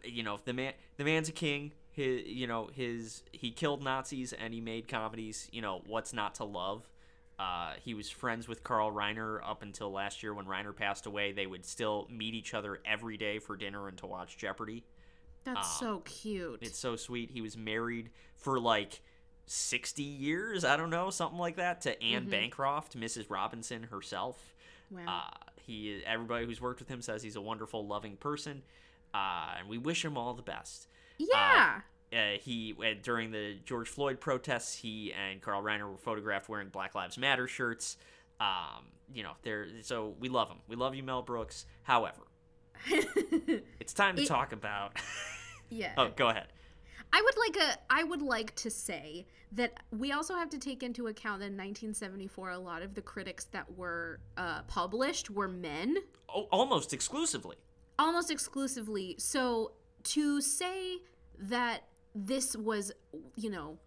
you know, if the man, the man's a king. His, you know, his he killed Nazis and he made comedies. You know, what's not to love? Uh, he was friends with Carl Reiner up until last year when Reiner passed away. They would still meet each other every day for dinner and to watch Jeopardy. That's so cute. It's so sweet. He was married for like 60 years, I don't know, something like that, to Anne Bancroft, Mrs. Robinson herself. wow. Uh, he everybody who's worked with him says he's a wonderful, loving person, uh, and we wish him all the best. Yeah. Uh, he uh, during the George Floyd protests, he and Carl Reiner were photographed wearing Black Lives Matter shirts. Um, you know, they're so we love him. We love you, Mel Brooks. However, it's time to It- talk about. yeah. oh, go ahead. I would like a I would like to say that we also have to take into account that in 1974 a lot of the critics that were uh, published were men Oh, almost exclusively. almost exclusively. So to say that this was, you know,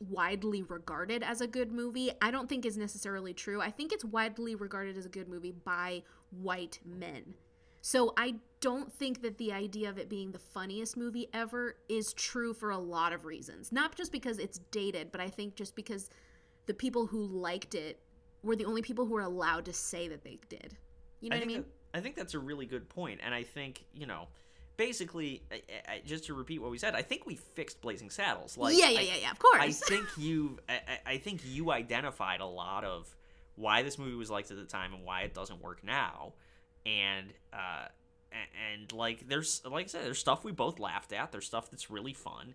widely regarded as a good movie, I don't think is necessarily true. I think it's widely regarded as a good movie by white men. So I don't think that the idea of it being the funniest movie ever is true for a lot of reasons. Not just because it's dated, but I think just because the people who liked it were the only people who were allowed to say that they did. You know what I mean? that- I think that's a really good point, and I think you know, basically, I, I, just to repeat what we said, I think we fixed Blazing Saddles. Like, yeah, yeah, I- yeah, yeah. Of course. I think you, I, I- think you identified a lot of why this movie was liked at the time and why it doesn't work now, and uh, a- and like there's like I said, there's stuff we both laughed at. There's stuff that's really fun,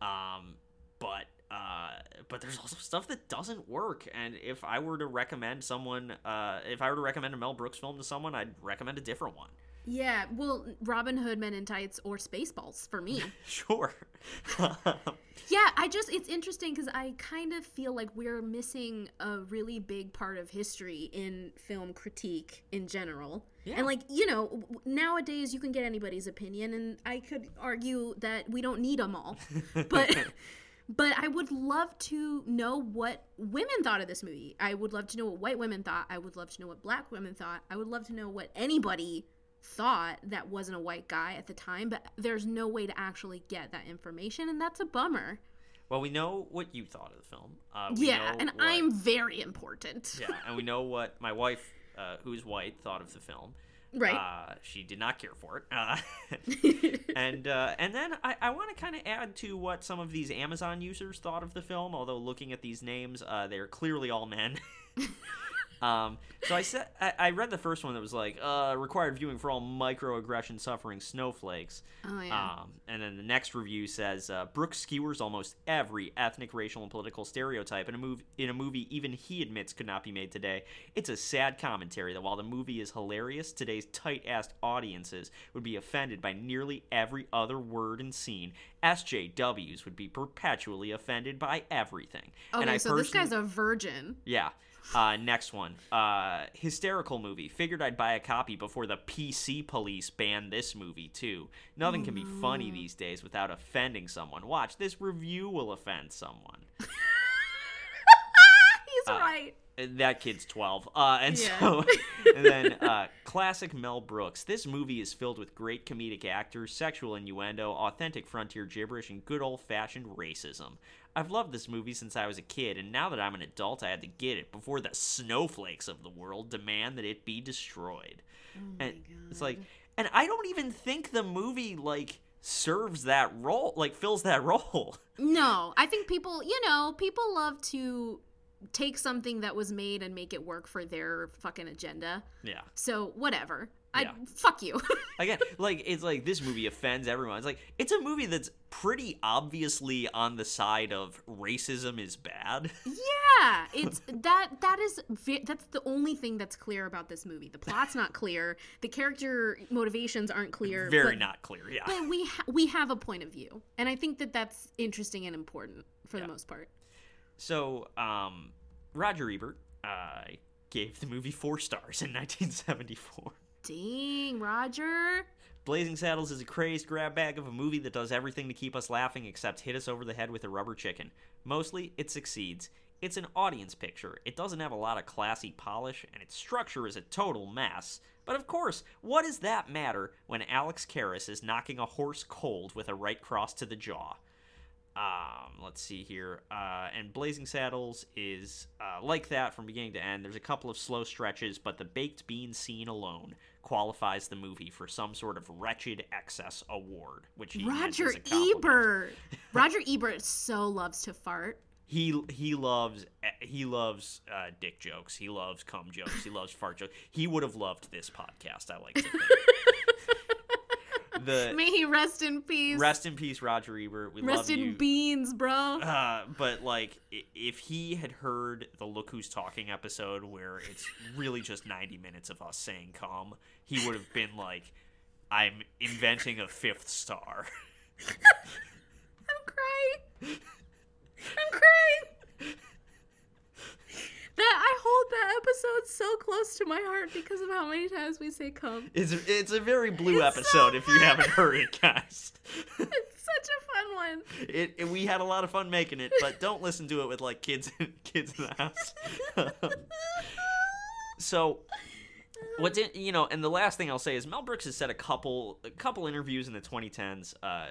um, but Uh, but there's also stuff that doesn't work. And if I were to recommend someone, uh, if I were to recommend a Mel Brooks film to someone, I'd recommend a different one. Yeah, well, Robin Hood, Men in Tights, or Spaceballs for me. Sure. yeah, I just, it's interesting because I kind of feel like we're missing a really big part of history in film critique in general. Yeah. And, like, you know, nowadays you can get anybody's opinion, and I could argue that we don't need them all. But. But I would love to know what women thought of this movie. I would love to know what white women thought. I would love to know what black women thought. I would love to know what anybody thought that wasn't a white guy at the time, but there's no way to actually get that information, and that's a bummer. well, we know what you thought of the film. Uh, we Yeah, and what- I'm very important. yeah, and we know what my wife, uh, who's white, thought of the film. Right. Uh, she did not care for it. Uh, and uh, and then I, I want to kind of add to what some of these Amazon users thought of the film. Although looking at these names, uh, they're clearly all men. um, so I said I, I read the first one that was like uh, required viewing for all microaggression suffering snowflakes. Oh, yeah. Um, and then the next review says uh, Brooks skewers almost every ethnic, racial, and political stereotype in a movie. In a movie, even he admits could not be made today. It's a sad commentary that while the movie is hilarious, today's tight-assed audiences would be offended by nearly every other word and scene. SJWs would be perpetually offended by everything. okay, and I so this guy's a virgin. yeah. Uh, next one. Uh, hysterical movie. Figured I'd buy a copy before the PC police banned this movie, too. Nothing can be funny these days without offending someone. Watch, this review will offend someone. He's right. Uh, That kid's 12. Uh, and Yeah. so, and then uh, classic Mel Brooks. This movie is filled with great comedic actors, sexual innuendo, authentic frontier gibberish, and good old fashioned racism. I've loved this movie since I was a kid, and now that I'm an adult, I had to get it before the snowflakes of the world demand that it be destroyed. Oh and it's like, and I don't even think the movie like serves that role, like fills that role. No, I think people, you know, people love to take something that was made and make it work for their fucking agenda. yeah. So whatever. I Yeah. fuck you. Again, like it's like this movie offends everyone. It's like it's a movie that's pretty obviously on the side of racism is bad. yeah, it's that that is that's the only thing that's clear about this movie. The plot's not clear. The character motivations aren't clear. Very but, not clear. Yeah. But we ha- we have a point of view, and I think that that's interesting and important for Yeah. the most part. So, um, Roger Ebert uh, gave the movie four stars in 1974. Dang, Roger. Blazing Saddles is a crazed grab bag of a movie that does everything to keep us laughing except hit us over the head with a rubber chicken. Mostly, it succeeds. It's an audience picture. It doesn't have a lot of classy polish, and its structure is a total mess. But of course, what does that matter when Alex Karras is knocking a horse cold with a right cross to the jaw? Um, let's see here. Uh, and Blazing Saddles is uh, like that from beginning to end. There's a couple of slow stretches, but the baked bean scene alone qualifies the movie for some sort of wretched excess award, which he Roger as a compliment. Ebert. Roger Ebert so loves to fart. He he loves he loves uh, dick jokes. He loves cum jokes. He loves fart jokes. He would have loved this podcast. I like to think. the May he rest in peace. rest in peace, Roger Ebert. We Rest in you. beans, bro. Uh, but like, if he had heard the "Look Who's Talking" episode, where it's really just ninety minutes of us saying "come," he would have been like, "I'm inventing a fifth star." I'm crying. I'm crying. That I hold that episode so close to my heart because of how many times we say "come." It's a, it's a very blue It's so episode if you haven't heard it, guys. It's such a fun one. It, it- we had a lot of fun making it, but don't listen to it with like kids kids in the house. so what's in, you know, and the last thing I'll say is Mel Brooks has said a couple a couple interviews in the 2010s uh,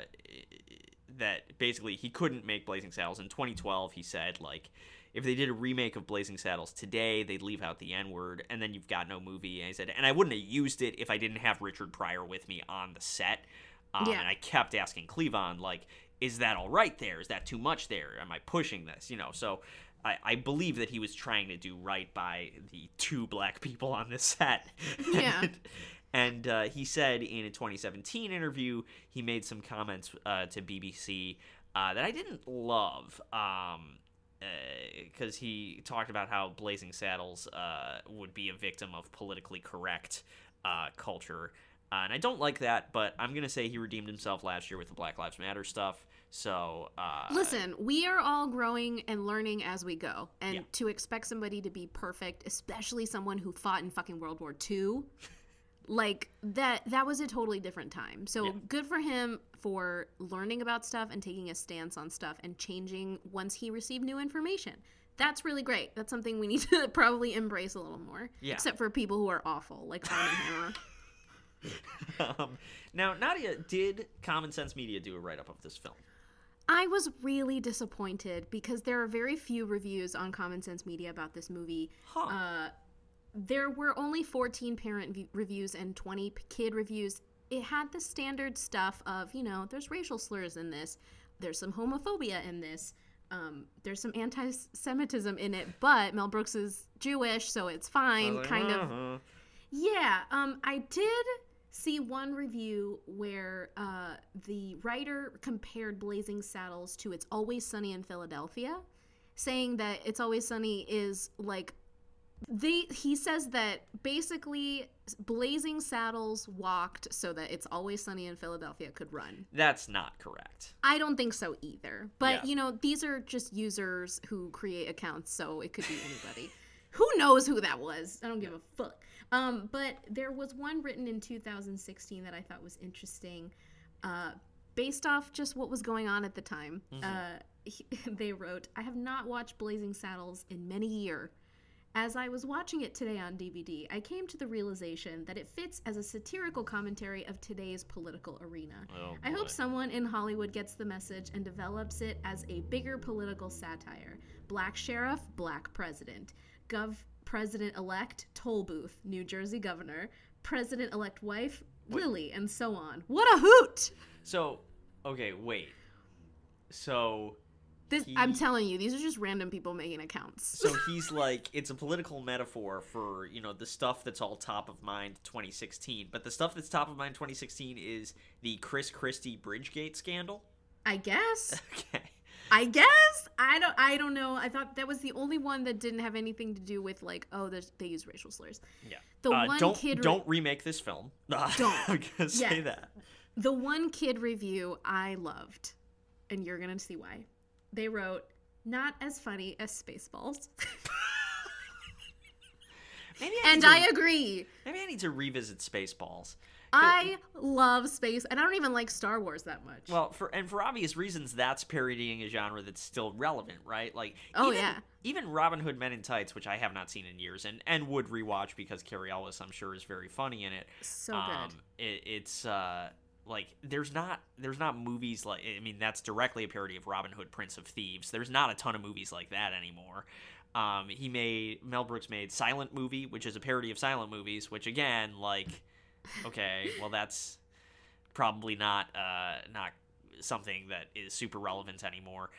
that basically he couldn't make Blazing Saddles in 2012. He said like if they did a remake of Blazing Saddles today, they'd leave out the N word, and then you've got no movie. And he said, and I wouldn't have used it if I didn't have Richard Pryor with me on the set. Um, Yeah. And I kept asking Cleavon, like, is that all right there? Is that too much there? Am I pushing this? You know, so I, I believe that he was trying to do right by the two black people on this set. Yeah. and and, uh, he said in a 2017 interview, he made some comments uh, to BBC uh, that I didn't love. Um, because he talked about how Blazing Saddles uh, would be a victim of politically correct uh, culture. Uh, and I don't like that, but I'm going to say he redeemed himself last year with the Black Lives Matter stuff. So, uh, Listen, we are all growing and learning as we go. And Yeah. to expect somebody to be perfect, especially someone who fought in fucking World War II, like that that was a totally different time. So Yeah. good for him for learning about stuff and taking a stance on stuff and changing once he received new information. That's really great. That's something we need to probably embrace a little more. Yeah. Except for people who are awful, like Arm and Hammer. um, now, Nadia, did Common Sense Media do a write up of this film? I was really disappointed because there are very few reviews on Common Sense Media about this movie. Huh. Uh, there were only 14 parent v- reviews and 20 p- kid reviews. It had the standard stuff of, you know, there's racial slurs in this, there's some homophobia in this, um, there's some anti Semitism in it, but Mel Brooks is Jewish, so it's fine, kind of. Uh-huh. Yeah, um, I did see one review where uh, the writer compared Blazing Saddles to It's Always Sunny in Philadelphia, saying that It's Always Sunny is like they he says that basically Blazing Saddles walked so that It's Always Sunny in Philadelphia could run. That's not correct. I don't think so either. But Yeah. you know, these are just users who create accounts, so it could be anybody. who knows who that was? I don't give a fuck. Um, but there was one written in 2016 that I thought was interesting, uh, based off just what was going on at the time. Uh, he- they wrote, "I have not watched Blazing Saddles in many year." As I was watching it today on DVD, I came to the realization that it fits as a satirical commentary of today's political arena. Oh, I hope someone in Hollywood gets the message and develops it as a bigger political satire. Black sheriff, black president. Gov president elect, toll booth, New Jersey governor. President elect wife, Lily, and so on. What a hoot! So, okay, wait. So, This He- I'm telling you, these are just random people making accounts. so he's like, it's a political metaphor for you know the stuff that's all top of mind 2016, but the stuff that's top of mind 2016 is the Chris Christie Bridgegate scandal. I guess. Okay. I guess I don't. I don't know. I thought that was the only one that didn't have anything to do with like, oh, there's, they use racial slurs. Yeah. The Uh, one don't kid re- don't remake this film. Don't. I'm gonna say Yeah. that. The one kid review I loved, and you're gonna see why. They wrote, "Not as funny as Spaceballs," Maybe I and to, I agree. maybe I need to revisit Spaceballs. I love space, and I don't even like Star Wars that much. Well, for and for obvious reasons, that's parodying a genre that's still relevant, right? Like, Oh, even, yeah. even Robin Hood Men in Tights, which I have not seen in years, and and would rewatch because Cary Elwes, I'm sure, is very funny in it. so um, good. It, it's uh, like there's not there's not movies like I mean that's directly a parody of Robin Hood, Prince of Thieves. There's not a ton of movies like that anymore. Um, he made Mel Brooks made Silent Movie, which is a parody of silent movies, which again, like, okay, well that's probably not uh, not something that is super relevant anymore.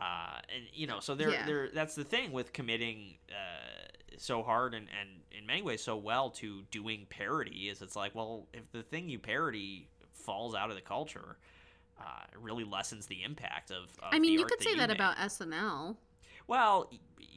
Uh, and you know, so there, Yeah. there. That's the thing with committing uh, so hard and, and in many ways so well to doing parody is it's like, well, if the thing you parody falls out of the culture, uh, it really lessens the impact of. of I mean, you could say you that make. about SNL. Well,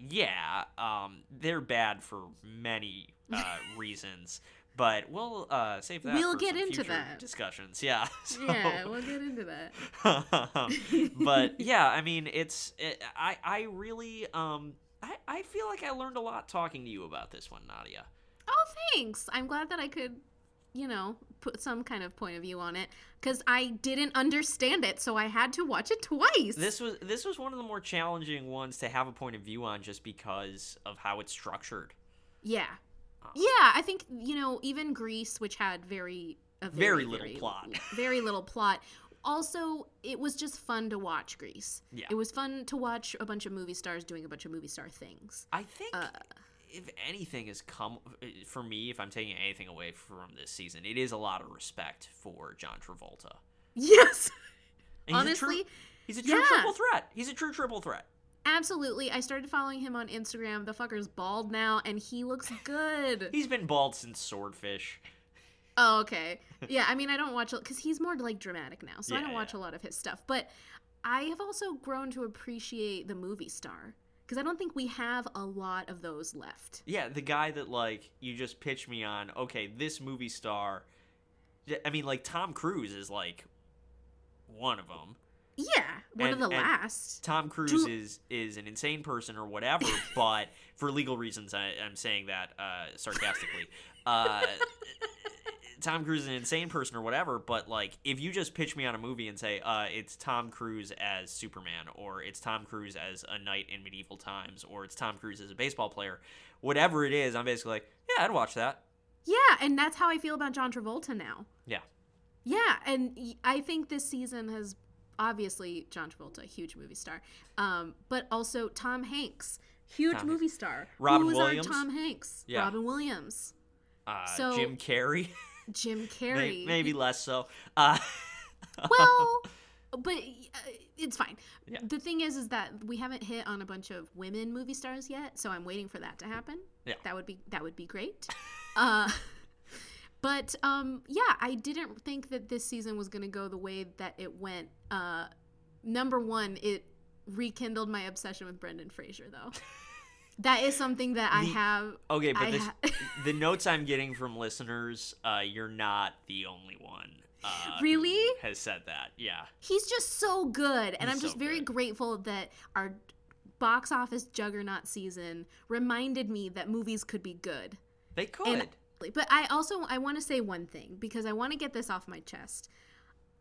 yeah, um, they're bad for many uh, reasons, but we'll uh, save that. We'll for get some into that. discussions. Yeah. so- Yeah, we'll get into that. but yeah, I mean, it's it, I I really um I I feel like I learned a lot talking to you about this one, Nadia. Oh, thanks. I'm glad that I could, you know, put some kind of point of view on it because I didn't understand it, so I had to watch it twice. This was this was one of the more challenging ones to have a point of view on, just because of how it's structured. yeah, Oh. yeah. I think you know, even Grease, which had very a Very little plot. very little plot. Also, it was just fun to watch Grease. Yeah. It was fun to watch a bunch of movie stars doing a bunch of movie star things. I think Uh. If anything has come uh, for me, if I'm taking anything away from this season, it is a lot of respect for John Travolta. Yes. He's a true- Honestly, he's a true yeah. triple threat. He's a true triple threat. Absolutely. I started following him on Instagram. The fucker's bald now and he looks good. He's been bald since Swordfish. Oh, okay. Yeah, I mean, I don't watch because he's more like dramatic now, so I don't watch yeah. a lot of his stuff. But I have also grown to appreciate the movie star because I don't think we have a lot of those left. Yeah, the guy that like you just pitched me on. Okay, this movie star. I mean, like Tom Cruise is like one of them. Yeah, one And- of the last. Tom Cruise is is an insane person or whatever, but for legal reasons, I, I'm saying that uh, sarcastically. Uh, Tom Cruise is an insane person or whatever, but like if you just pitch me on a movie and say uh, it's Tom Cruise as Superman or it's Tom Cruise as a knight in medieval times or it's Tom Cruise as a baseball player, whatever it is, I'm basically like, yeah, I'd watch that. Yeah, and that's how I feel about John Travolta now. Yeah. Yeah, and I think this season has obviously John Travolta, huge movie star, um, but also Tom Hanks, huge Tom movie star. Robin Who is Williams? our Tom Hanks? Yeah. Robin Williams, Uh, So- Jim Carrey, Jim Carrey. maybe less so. Uh, well, but uh, it's fine. Yeah. The thing is, is that we haven't hit on a bunch of women movie stars yet, so I'm waiting for that to happen. Yeah. that would be that would be great. uh, but um, yeah, I didn't think that this season was going to go the way that it went. Uh, number one, it rekindled my obsession with Brendan Fraser, though. that is something that I The- have. Okay, but this, ha- the notes I'm getting from listeners, uh, you're not the only one. Uh, Really? Has said that. Yeah. he's just so good and He's i'm just so very good. grateful that our box office juggernaut season reminded me that movies could be good They could. and but i also i want to say one thing because i want to get this off my chest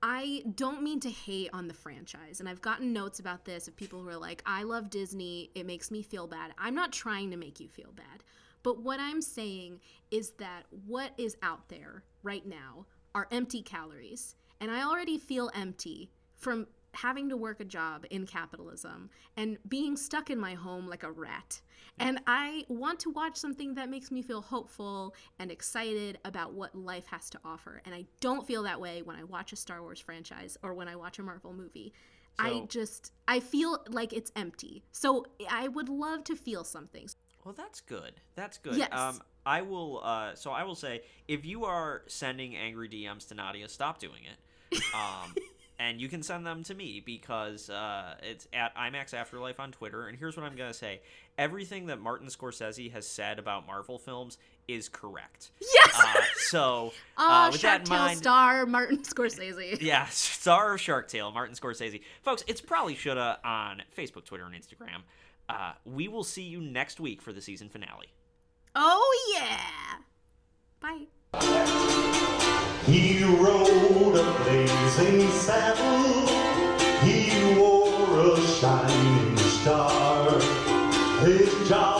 i don't mean to hate on the franchise and i've gotten notes about this of people who are like i love disney. It makes me feel bad. I'm not trying to make you feel bad. But what i'm saying is that what is out there right now are empty calories and i already feel empty from having to work a job in capitalism and being stuck in my home like a rat. And I want to watch something that makes me feel hopeful and excited about what life has to offer. And I don't feel that way when I watch a Star Wars franchise or when I watch a Marvel movie. I just I feel like it's empty. So I would love to feel something. Well, that's good. That's good. Yes. Um, I will. Uh, so I will say, if you are sending angry DMs to Nadia, stop doing it. Um, and you can send them to me because uh, it's at IMAX Afterlife on Twitter. And here's what I'm gonna say: everything that Martin Scorsese has said about Marvel films is correct. Yes. Uh, so Ah, uh, with that Shark in Tale mind, star Martin Scorsese. yeah, star of Shark Tale, Martin Scorsese. Folks, it's probably shoulda on Facebook, Twitter, and Instagram. Uh, we will see you next week for the season finale. Oh yeah. Bye. He rode a blazing saddle. He wore a shining star. His job